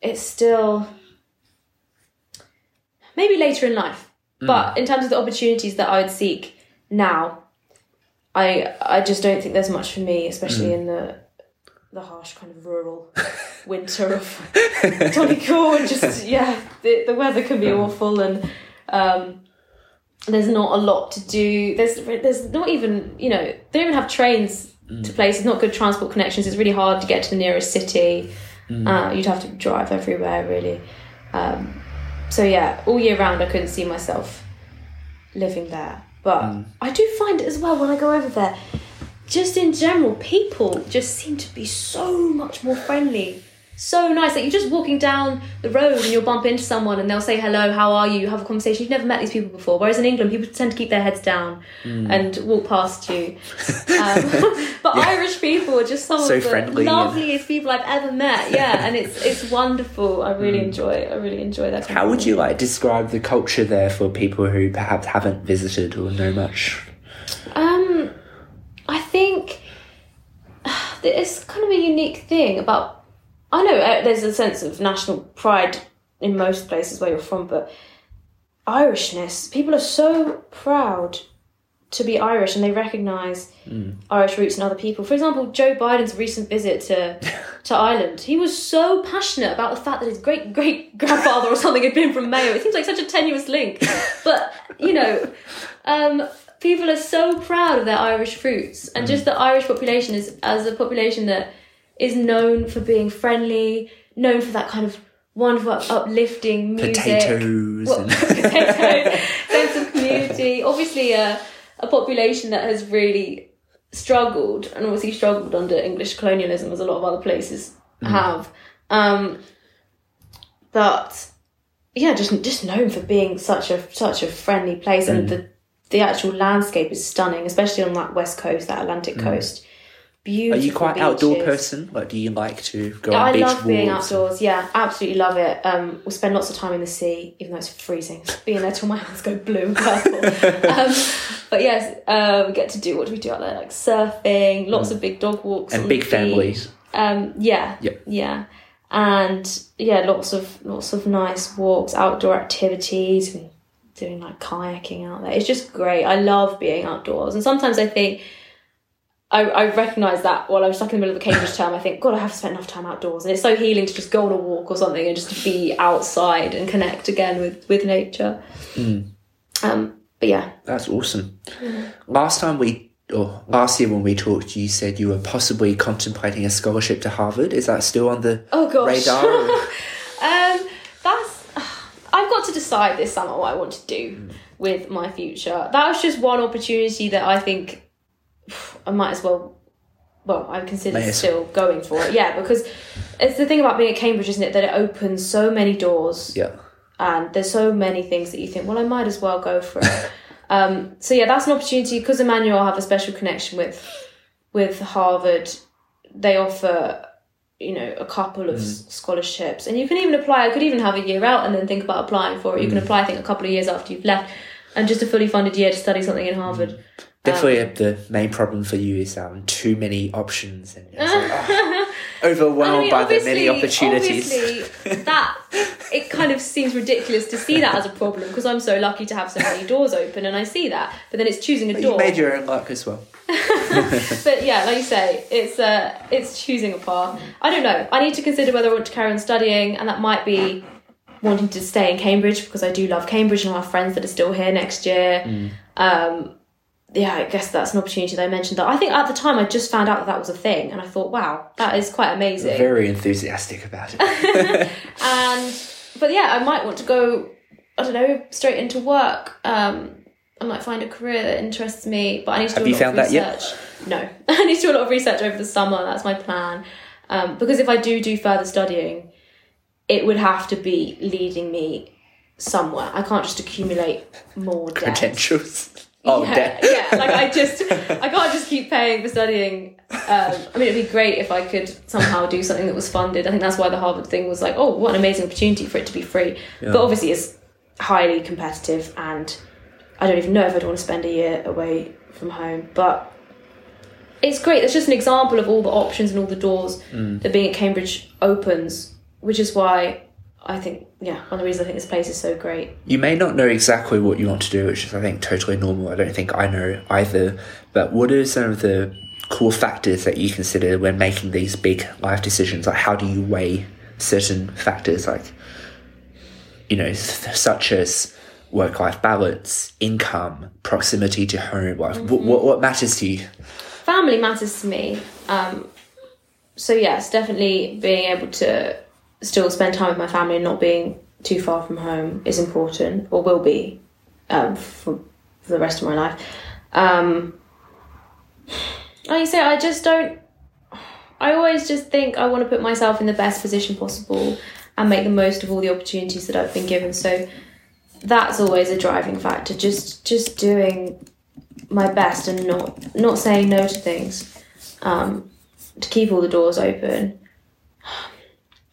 it's still maybe later in life. But in terms of the opportunities that I would seek now, I I just don't think there's much for me, especially in the the harsh kind of rural *laughs* winter of *laughs* Donegal. And just yeah, the the weather can be awful, and um, there's not a lot to do. There's there's not even you know they don't even have trains to places. Not good transport connections. It's really hard to get to the nearest city. Uh, you'd have to drive everywhere really. Um, so yeah, all year round I couldn't see myself living there. But I do find it as well when I go over there, just in general, people just seem to be so much more friendly. So nice. Like you're just walking down the road and you'll bump into someone and they'll say hello, how are you? Have a conversation. You've never met these people before. Whereas in England, people tend to keep their heads down and walk past you. *laughs* Um, *laughs* but Irish people are just some So of the friendly and- loveliest people I've ever met. Yeah, and it's it's wonderful. I really enjoy. I really enjoy that. How would you like describe the culture there for people who perhaps haven't visited or know much? Um, I think *sighs* it's kind of a unique thing about. I know uh, there's a sense of national pride in most places where you're from, but Irishness, people are so proud to be Irish and they recognise Irish roots in other people. For example, Joe Biden's recent visit to *laughs* to Ireland, he was so passionate about the fact that his great great grandfather or something had been from Mayo. It seems like such a tenuous link, but you know, um, people are so proud of their Irish roots, and just the Irish population is as a population that is known for being friendly, known for that kind of wonderful uplifting music, Potatoes Well, and- *laughs* potatoes, sense of community. Obviously, a a population that has really struggled, and obviously struggled under English colonialism, as a lot of other places mm. have. Um, but yeah, just just known for being such a such a friendly place, and mm. the the actual landscape is stunning, especially on that west coast, that Atlantic mm. coast. Are you quite outdoor person? Like, do you like to go I love being outdoors. Yeah, absolutely love it. Um, we'll spend lots of time in the sea, even though it's freezing. Being there till my hands go blue and purple. *laughs* um, but yes, uh, we get to do what do we do out there? Like surfing, lots of big dog walks, Mm. And big families. Um, yeah, Yep. yeah, and yeah, lots of lots of nice walks, outdoor activities, and doing like kayaking out there. It's just great. I love being outdoors, and sometimes I think I, I recognise that while I was stuck in the middle of the Cambridge term, I think, God, I have spent enough time outdoors. And it's so healing to just go on a walk or something and just to be outside and connect again with, with nature. Um, but yeah, That's awesome. Last time we, or last year when we talked, you said you were possibly contemplating a scholarship to Harvard. Is that still on the Oh, gosh. radar? *laughs* Um, that's. I've got to decide this summer what I want to do with my future. That was just one opportunity that I think I might as well. Well, I consider May still going for it. Yeah, because it's the thing about being at Cambridge, isn't it? That it opens so many doors yeah. and there's so many things that you think, well, I might as well go for it. *laughs* um, so yeah, that's an opportunity because Emmanuel have a special connection with with Harvard. They offer you know a couple of s scholarships, and you can even apply. I could even have a year out and then think about applying for it. You can mm. apply, I think, a couple of years after you've left, and just a fully funded year to study something in Harvard. Mm. Definitely Um, the main problem for you is um, too many options and like, *laughs* oh, overwhelmed I mean, by the many opportunities. Obviously, *laughs* that it kind of seems ridiculous to see that as a problem because I'm so lucky to have so many doors open, and I see that. But then it's choosing a you door. made your own luck as well. *laughs* but yeah, like you say, it's uh, it's choosing a path. I don't know. I need to consider whether I want to carry on studying, and that might be wanting to stay in Cambridge because I do love Cambridge and I have friends that are still here next year. Um, yeah, I guess that's an opportunity that I mentioned. That I think at the time I just found out that that was a thing, and I thought, wow, that is quite amazing. Very enthusiastic about it. *laughs* and but yeah, I might want to go. I don't know, straight into work. Um, I might find a career that interests me, but I need to do a lot found of that yet? research. No, *laughs* I need to do a lot of research over the summer. That's my plan. Um, because if I do do further studying, it would have to be leading me somewhere. I can't just accumulate more debt. Credentials. *laughs* Oh, yeah, yeah, like I just, I *laughs* can't just keep paying for studying. Um, I mean, it'd be great if I could somehow do something that was funded. I think that's why the Harvard thing was like, oh, what an amazing opportunity for it to be free. But obviously, it's highly competitive, and I don't even know if I'd want to spend a year away from home. But it's great. It's just an example of all the options and all the doors that being at Cambridge opens, which is why I think, yeah, one of the reasons I think this place is so great. You may not know exactly what you want to do, which is, I think, totally normal. I don't think I know either. But what are some of the core factors that you consider when making these big life decisions? Like, how do you weigh certain factors, like, you know, such as work life balance, income, proximity to home? Like, what, what, what matters to you? family matters to me. Um, so yes, definitely being able to still spend time with my family and not being too far from home is important, or will be um, for, for the rest of my life. Um, like you say, I just don't. I always just think I want to put myself in the best position possible and make the most of all the opportunities that I've been given. So that's always a driving factor. Just just doing my best and not not saying no to things um, to keep all the doors open.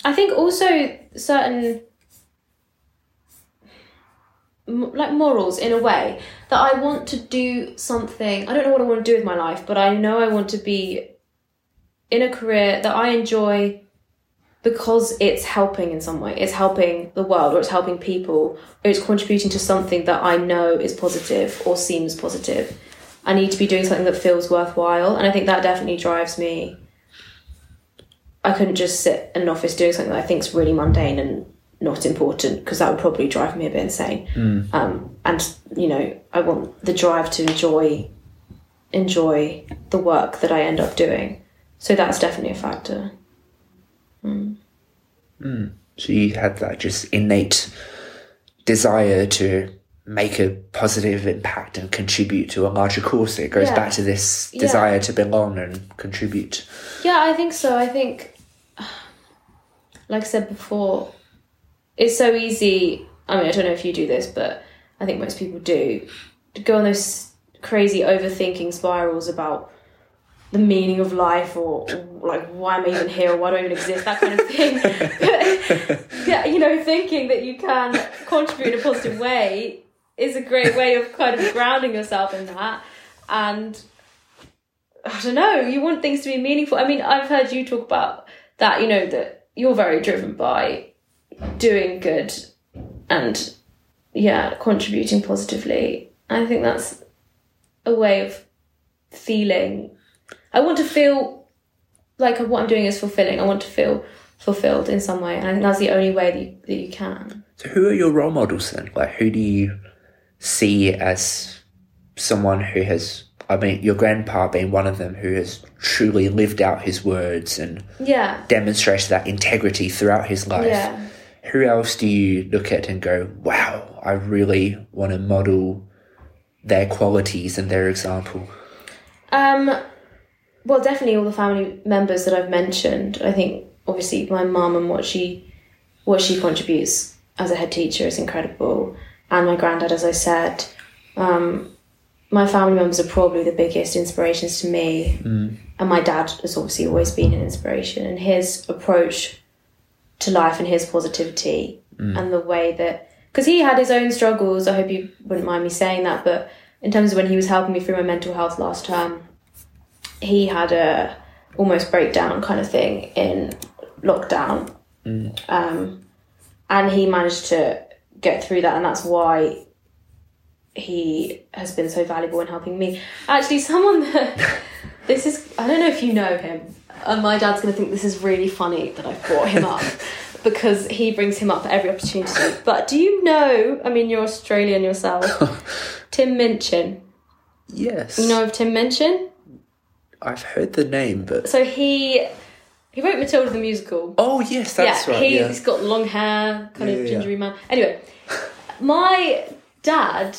I think also certain like morals in a way that I want to do something. I don't know what I want to do with my life, but I know I want to be in a career that I enjoy because it's helping in some way. It's helping the world or it's helping people or it's contributing to something that I know is positive or seems positive. I need to be doing something that feels worthwhile. And I think that definitely drives me. I couldn't just sit in an office doing something that I think is really mundane and not important because that would probably drive me a bit insane. Mm. Um, and you know, I want the drive to enjoy enjoy the work that I end up doing. So that's definitely a factor. Mm. Mm. So you had that just innate desire to make a positive impact and contribute to a larger cause. It goes Yeah. back to this Yeah. desire to belong and contribute. Yeah, I think so. I think, like I said before, it's so easy. I mean, I don't know if you do this, but I think most people do to go on those crazy overthinking spirals about the meaning of life or like why am I even here or why do I even exist that kind of thing. But, *laughs* *laughs* yeah, you know, thinking that you can contribute in a positive way is a great way of kind of grounding yourself in that and I don't know, you want things to be meaningful. I mean, I've heard you talk about that, you know, that you're very driven by doing good and, yeah, contributing positively. I think that's a way of feeling I want to feel like what I'm doing is fulfilling. I want to feel fulfilled in some way, and I think that's the only way that you, that you can. So, who are your role models then? Like, who do you see as someone who has? I mean, your grandpa being one of them, who has truly lived out his words and Yeah, demonstrated that integrity throughout his life. yeah. Who else do you look at and go, "Wow, I really want to model their qualities and their example"? Um, well, definitely all the family members that I've mentioned. I think obviously my mum and what she what she contributes as a head teacher is incredible, and my granddad, as I said. Um, my family members are probably the biggest inspirations to me, mm. and my dad has obviously always been an inspiration. And his approach to life and his positivity mm. and the way that because he had his own struggles. I hope you wouldn't mind me saying that, but in terms of when he was helping me through my mental health last term, he had a almost breakdown kind of thing in lockdown, mm. um, and he managed to get through that, and that's why he has been so valuable in helping me. Actually, someone that *laughs* this is I don't know if you know him, and my dad's going to think this is really funny that I've brought him up. *laughs* Because he brings him up at every opportunity. But do you know? I mean, you're Australian yourself. *laughs* Tim Minchin. Yes, You know of Tim Minchin? I've heard the name, but So he he wrote Matilda the musical. oh yes, that's yeah, right. he, yeah. got long hair, kind Yeah, of gingery man. Anyway, my dad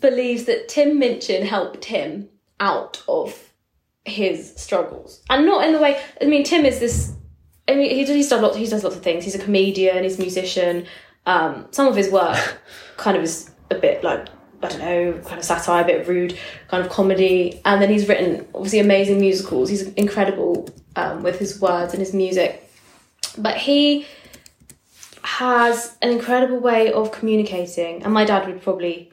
believes that Tim Minchin helped him out of his struggles, and not in the way. I mean, Tim is this. I mean, he, he's done lots. He does lots of things. He's a comedian. He's a musician. Um, some of his work *laughs* kind of is a bit like I don't know, kind of satire, a bit rude, kind of comedy. And then he's written obviously amazing musicals. He's incredible um, with his words and his music. But he has an incredible way of communicating, and my dad would probably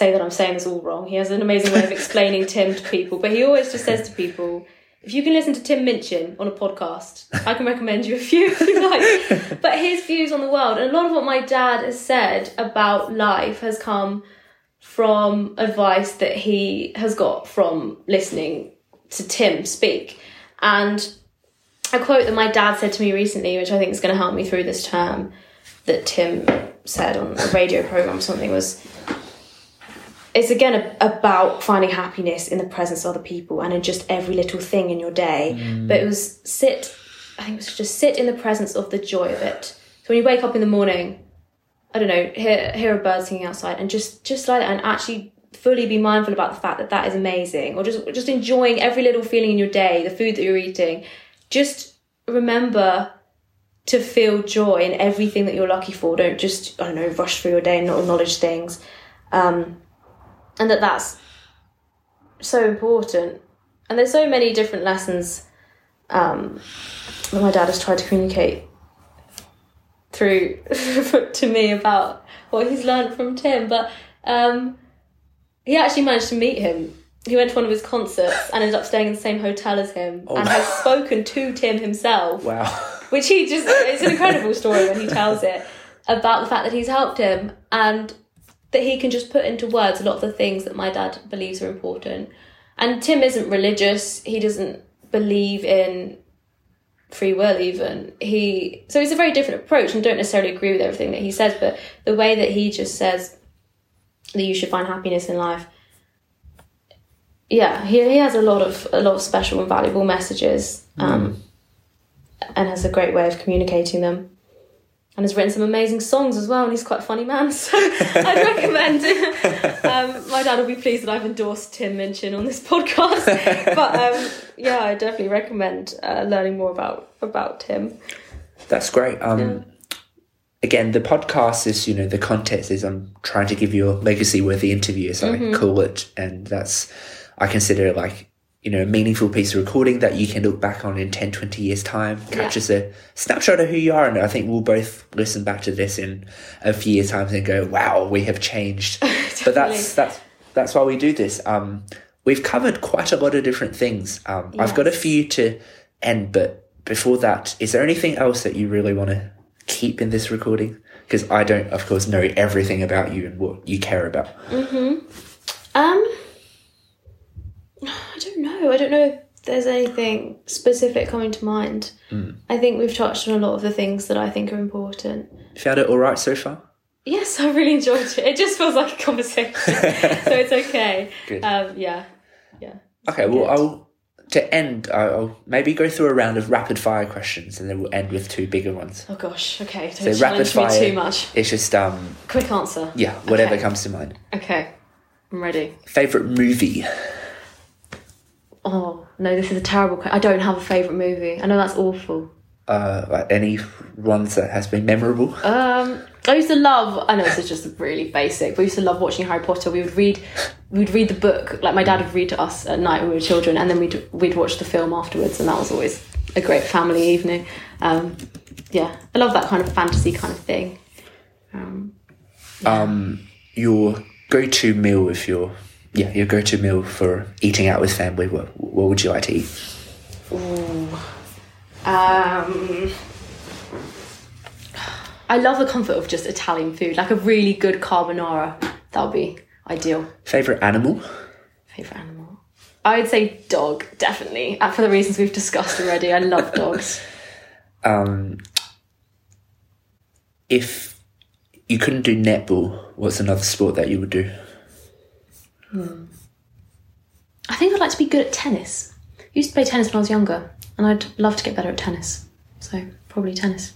say that I'm saying this all wrong. He has an amazing way of explaining Tim to people, but he always just says to people, if you can listen to Tim Minchin on a podcast, I can recommend you a few if you like. But his views on the world, and a lot of what my dad has said about life has come from advice that he has got from listening to Tim speak. And a quote that my dad said to me recently, which I think is going to help me through this term, that Tim said on a radio program or something was it's again a, about finding happiness in the presence of other people and in just every little thing in your day. But it was sit, I think it was just sit in the presence of the joy of it. So when you wake up in the morning, I don't know, hear hear a bird singing outside, and just just like that, and actually fully be mindful about the fact that that is amazing, or just just enjoying every little feeling in your day, the food that you're eating. Just remember to feel joy in everything that you're lucky for. Don't just I don't know rush through your day and not acknowledge things, um, and that that's so important. And there's so many different lessons um, that my dad has tried to communicate through *laughs* to me about what he's learned from Tim. But um, he actually managed to meet him. He went to one of his concerts and ended up staying in the same hotel as him and has spoken to Tim himself Wow. which he just it's an incredible story when he tells it about the fact that he's helped him and that he can just put into words a lot of the things that my dad believes are important. And tim isn't religious. He doesn't believe in free will even. He so it's a very different approach. And don't necessarily agree with everything that he says but the way that he just says that you should find happiness in life yeah he, he has a lot of a lot of special and valuable messages um, and has a great way of communicating them. And has written some amazing songs as well, and he's quite a funny man, *laughs* so I'd recommend. *laughs* um, my dad will be pleased that I've endorsed Tim Minchin on this podcast, but um, yeah, I definitely recommend uh, learning more about about Tim. That's great. Um, Again, the podcast is, you know, the context is I'm trying to give you a legacy worthy interview, as I call it. And that's, I consider it like, you know, a meaningful piece of recording that you can look back on in 10, 20 years' time, captures a snapshot of who you are. And I think we'll both listen back to this in a few years' time and go, wow, we have changed. *laughs* but that's, that's, that's why we do this. Um, we've covered quite a lot of different things. Um, I've got a few to end, but before that, is there anything else that you really want to keep in this recording? Because I don't, of course, know everything about you and what you care about. Um, I don't know. I don't know if there's anything specific coming to mind. I think we've touched on a lot of the things that I think are important. Found it all right so far? Yes, I really enjoyed it. It just feels like a conversation, *laughs* so it's okay. Good. Um, yeah, yeah. Okay, well, Good. I'll to end. I'll maybe go through a round of rapid fire questions, and then we'll end with two bigger ones. Oh gosh. Okay. So Don't rapid challenge me fire. too much. It's just um, Quick answer. yeah, whatever Okay. comes to mind. Okay. I'm ready. Favorite movie? Oh no, this is a terrible. que- I don't have a favorite movie. I know that's awful. Uh, like any ones that has been memorable? Um, I used to love. I know this is just really basic, but I used to love watching Harry Potter. We would read, we'd read the book. Like my dad would read to us at night when we were children, and then we'd we'd watch the film afterwards, and that was always a great family evening. Um, yeah, I love that kind of fantasy kind of thing. Um, Um, your go-to meal if you're yeah your go-to meal for eating out with family. What what would you like to eat? Um, I love the comfort of just Italian food, like a really good carbonara. That would be ideal. Favorite animal? Favorite animal? I would say dog, definitely, for the reasons we've discussed already. I love *laughs* dogs. Um, if you couldn't do netball, what's another sport that you would do? I think I'd like to be good at tennis. I used to play tennis when I was younger, and I'd love to get better at tennis. So probably tennis.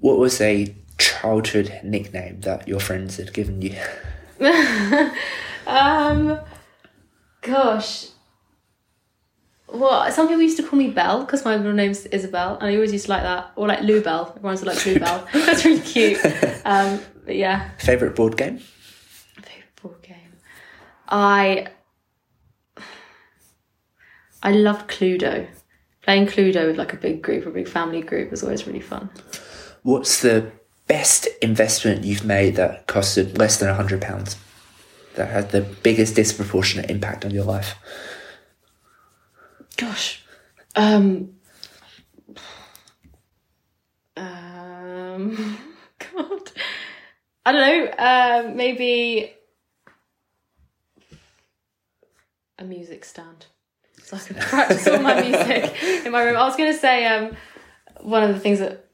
What was a childhood nickname that your friends had given you? *laughs* Um, gosh. Well, some people used to call me Belle because my middle name's Isabel, and I always used to like that, or like Lou Bell. Everyone's like Lou Bell. *laughs* That's really cute. *laughs* Um, but yeah, Favorite board game? Favorite board game. I I loved Cluedo. Playing Cluedo with like a big group, a big family group, was always really fun. What's the best investment you've made that costed less than a hundred pounds? That had the biggest disproportionate impact on your life? Gosh. Um. Um. *laughs* God. I don't know. Um. maybe a music stand, so I can practice all my music in my room. I was going to say um, one of the things that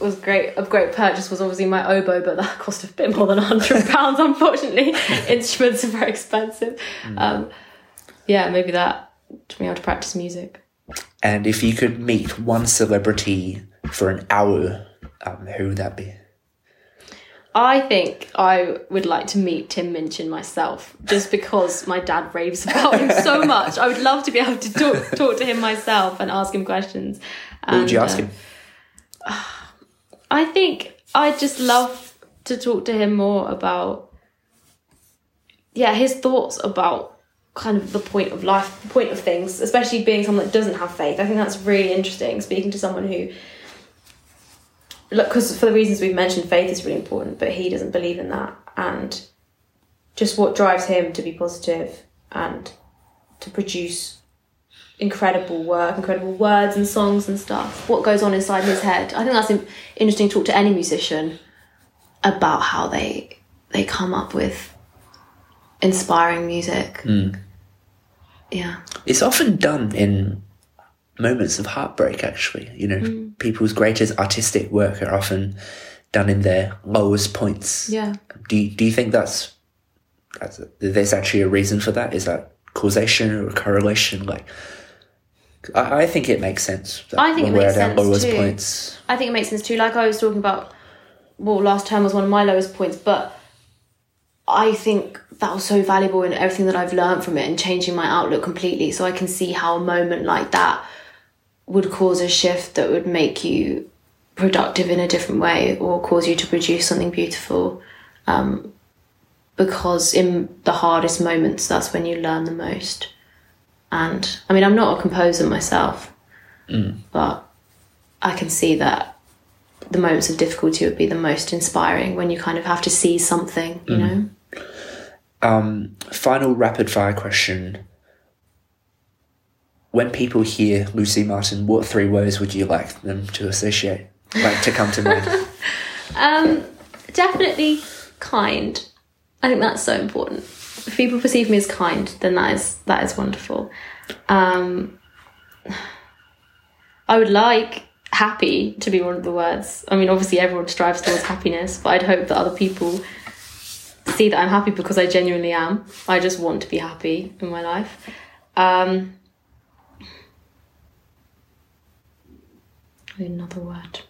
was great a great purchase was obviously my oboe, but that cost a bit more than a hundred pounds. Unfortunately, *laughs* instruments are very expensive. Um, yeah, maybe that to be able to practice music. And if you could meet one celebrity for an hour, um, who would that be? I think I would like to meet Tim Minchin myself, just because my dad raves about him so *laughs* much. I would love to be able to talk talk to him myself and ask him questions. What would you And, ask uh, him? I think I'd just love to talk to him more about, yeah, his thoughts about kind of the point of life, the point of things, especially being someone that doesn't have faith. I think that's really interesting. Speaking to someone who, look, because for the reasons we've mentioned, faith is really important, but he doesn't believe in that, and just what drives him to be positive and to produce incredible work, incredible words and songs and stuff. What goes on inside his head? I think that's interesting to talk to any musician about how they they come up with inspiring music. Mm. Yeah, It's often done in moments of heartbreak, actually. You know, hmm. people's greatest artistic work are often done in their lowest points. yeah. Do you, do you think that's, that's there's actually a reason for that? Is that causation or correlation? Like, I, I think it makes sense. I think it makes sense lowest too. points. I think it makes sense too. Like I was talking about, well, last term was one of my lowest points, but I think that was so valuable in everything that I've learned from it and changing my outlook completely. So I can see how a moment like that would cause a shift that would make you productive in a different way or cause you to produce something beautiful. Um, because in the hardest moments, that's when you learn the most. And I mean, I'm not a composer myself, but I can see that the moments of difficulty would be the most inspiring when you kind of have to see something, you know? Um, final rapid fire question. When people hear Lucy Martin, what three words would you like them to associate, like to come to mind? *laughs* Um, definitely kind. I think that's so important. If people perceive me as kind, then that is that is wonderful. Um, I would like happy to be one of the words. I mean, obviously, everyone strives towards happiness, but I'd hope that other people see that I'm happy because I genuinely am. I just want to be happy in my life. Um, another word.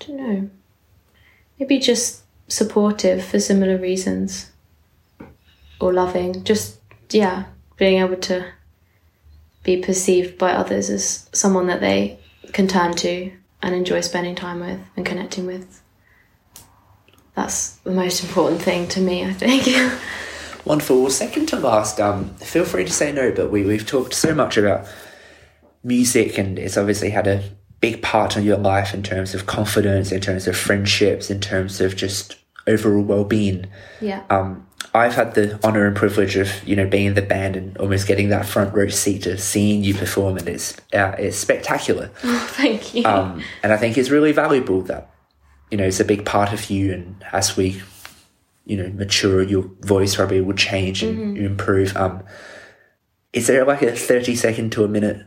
I don't know. Maybe just supportive for similar reasons. Or loving. Just, yeah, being able to be perceived by others as someone that they can turn to and enjoy spending time with and connecting with. That's the most important thing to me, I think. *laughs* Wonderful. Well, second to last, um, feel free to say no, but we, we've talked so much about music and it's obviously had a big part in your life in terms of confidence, in terms of friendships, in terms of just overall well-being. yeah. Um, I've had the honor and privilege of you know being in the band and almost getting that front row seat to seeing you perform, and it's uh, it's spectacular. *laughs* Oh, Thank you. Um, and I think it's really valuable that you know it's a big part of you, and as we you know mature, your voice probably will change and you improve. Um, is there like a thirty second to a minute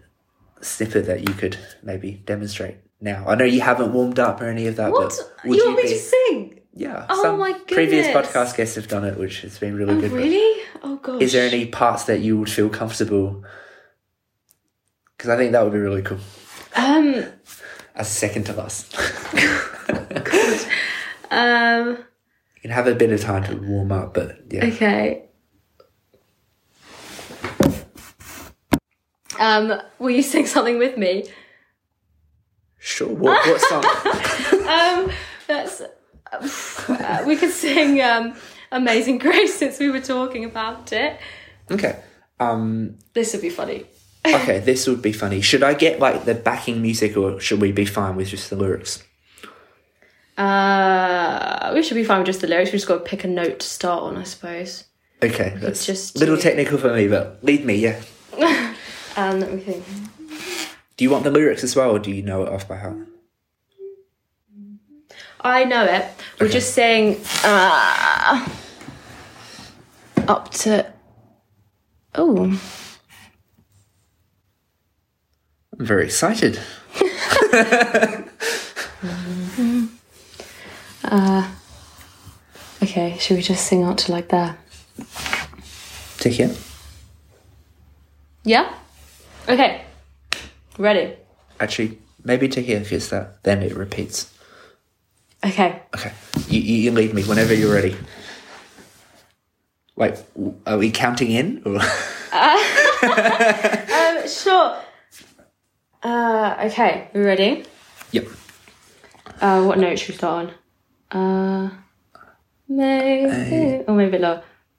snippet that you could maybe demonstrate now? I know you haven't warmed up or any of that, what? but would You want me be- to sing? yeah, Oh my previous podcast guests have done it, which has been really Oh, good. really? Oh, gosh. Is there any parts that you would feel comfortable? Because I think that would be really cool. Um, As a second to last, *laughs* um, you can have a bit of time to warm up, but yeah, okay. Um, will you sing something with me? sure. What what song? *laughs* Um, that's uh, we could sing um, "Amazing Grace" since we were talking about it. okay, um, This would be funny. okay. This would be funny. Should I get like the backing music, or should we be fine with just the lyrics? Uh, we should be fine with just the lyrics. We just got to pick a note to start on, I suppose. Okay, that's just a little do- technical for me, but lead me. Yeah. *laughs* Um, let me think. Do you want the lyrics as well, or do you know it off by heart? I know it. We're just saying uh, up to. Oh, I'm very excited. *laughs* okay. Should we just sing out to like there? Take here. Yeah. Okay. Ready. Actually, maybe to here because that then it repeats. Okay. Okay, you, you you lead me whenever you're ready. Wait, are we counting in? Or? *laughs* Um, sure. Uh, okay. We ready? yep. Uh, what note should we start on? Uh, maybe, or maybe low.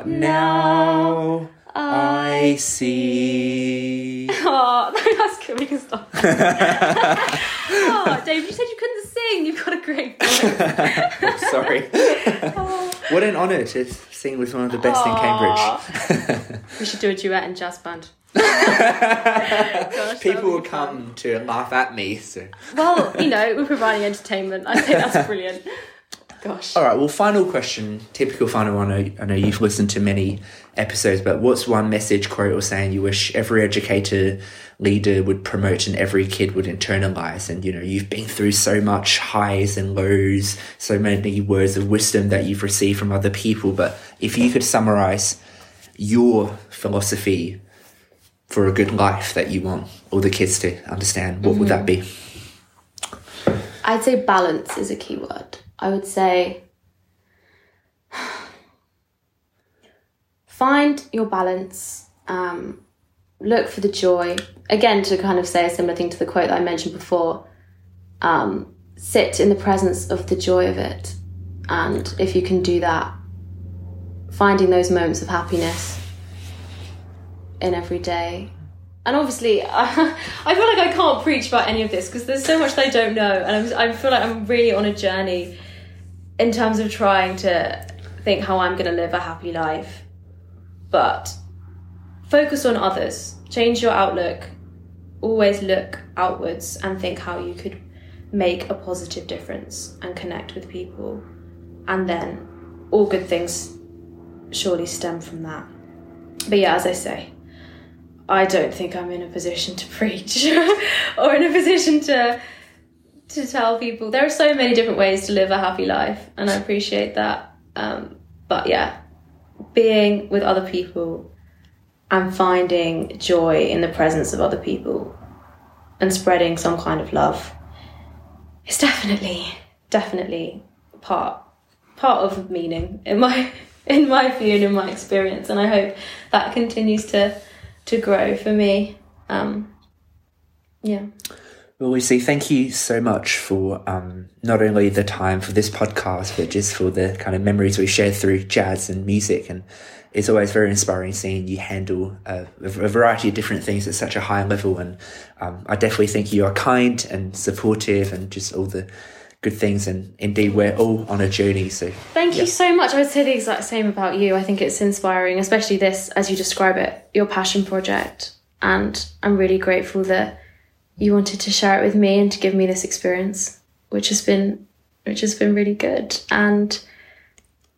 but now I see. *laughs* Oh, *laughs* that's good. We can stop. *laughs* oh, Dave, you said you couldn't sing. You've got a great voice. Sorry. what an honour to sing with one of the best in Cambridge. we should do a duet in jazz band. Gosh, People will fun. come to laugh at me. So. Well, you know, we're providing entertainment. I think that's brilliant. Gosh. All right. Well, final question. Typical final one. I know, I know you've listened to many episodes, but what's one message, quote, or saying you wish every educator, leader would promote and every kid would internalize? And you know, you've been through so much highs and lows, so many words of wisdom that you've received from other people. But if you could summarize your philosophy for a good life that you want all the kids to understand, what would that mm-hmm. be? I'd say balance is a key word. I would say *sighs* find your balance, um, look for the joy. Again, to kind of say a similar thing to the quote that I mentioned before, um, sit in the presence of the joy of it. And if you can do that, finding those moments of happiness in every day. And obviously, I, *laughs* I feel like I can't preach about any of this because there's so much that I don't know, and I'm, I feel like I'm really on a journey in terms of trying to think how I'm going to live a happy life. But focus on others, change your outlook, always look outwards and think how you could make a positive difference and connect with people. And then all good things surely stem from that. But yeah, as I say, I don't think I'm in a position to preach *laughs* or in a position to to tell people. There are so many different ways to live a happy life, and I appreciate that. Um, but yeah, being with other people and finding joy in the presence of other people and spreading some kind of love is definitely, definitely part part of meaning in my *laughs* in my view and in my experience, and I hope that continues to to grow for me. Um, yeah. Well, Lucy, thank you so much for um, not only the time for this podcast, but just for the kind of memories we shared through jazz and music. And it's always very inspiring seeing you handle a, a variety of different things at such a high level. And um, I definitely think you are kind and supportive and just all the good things. And indeed, we're all on a journey. So thank yeah. you so much. I would say the exact same about you. I think it's inspiring, especially this, as you describe it, your passion project. And I'm really grateful that you wanted to share it with me and to give me this experience, which has been which has been really good. And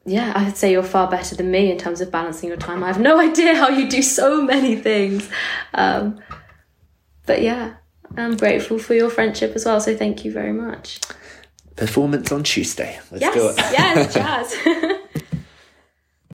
yeah, I'd say you're far better than me in terms of balancing your time. I have no *laughs* idea how you do so many things. Um, but yeah, I'm grateful for your friendship as well. So thank you very much. Performance on Tuesday. Let's yes, do it. yes, *laughs* jazz. *laughs*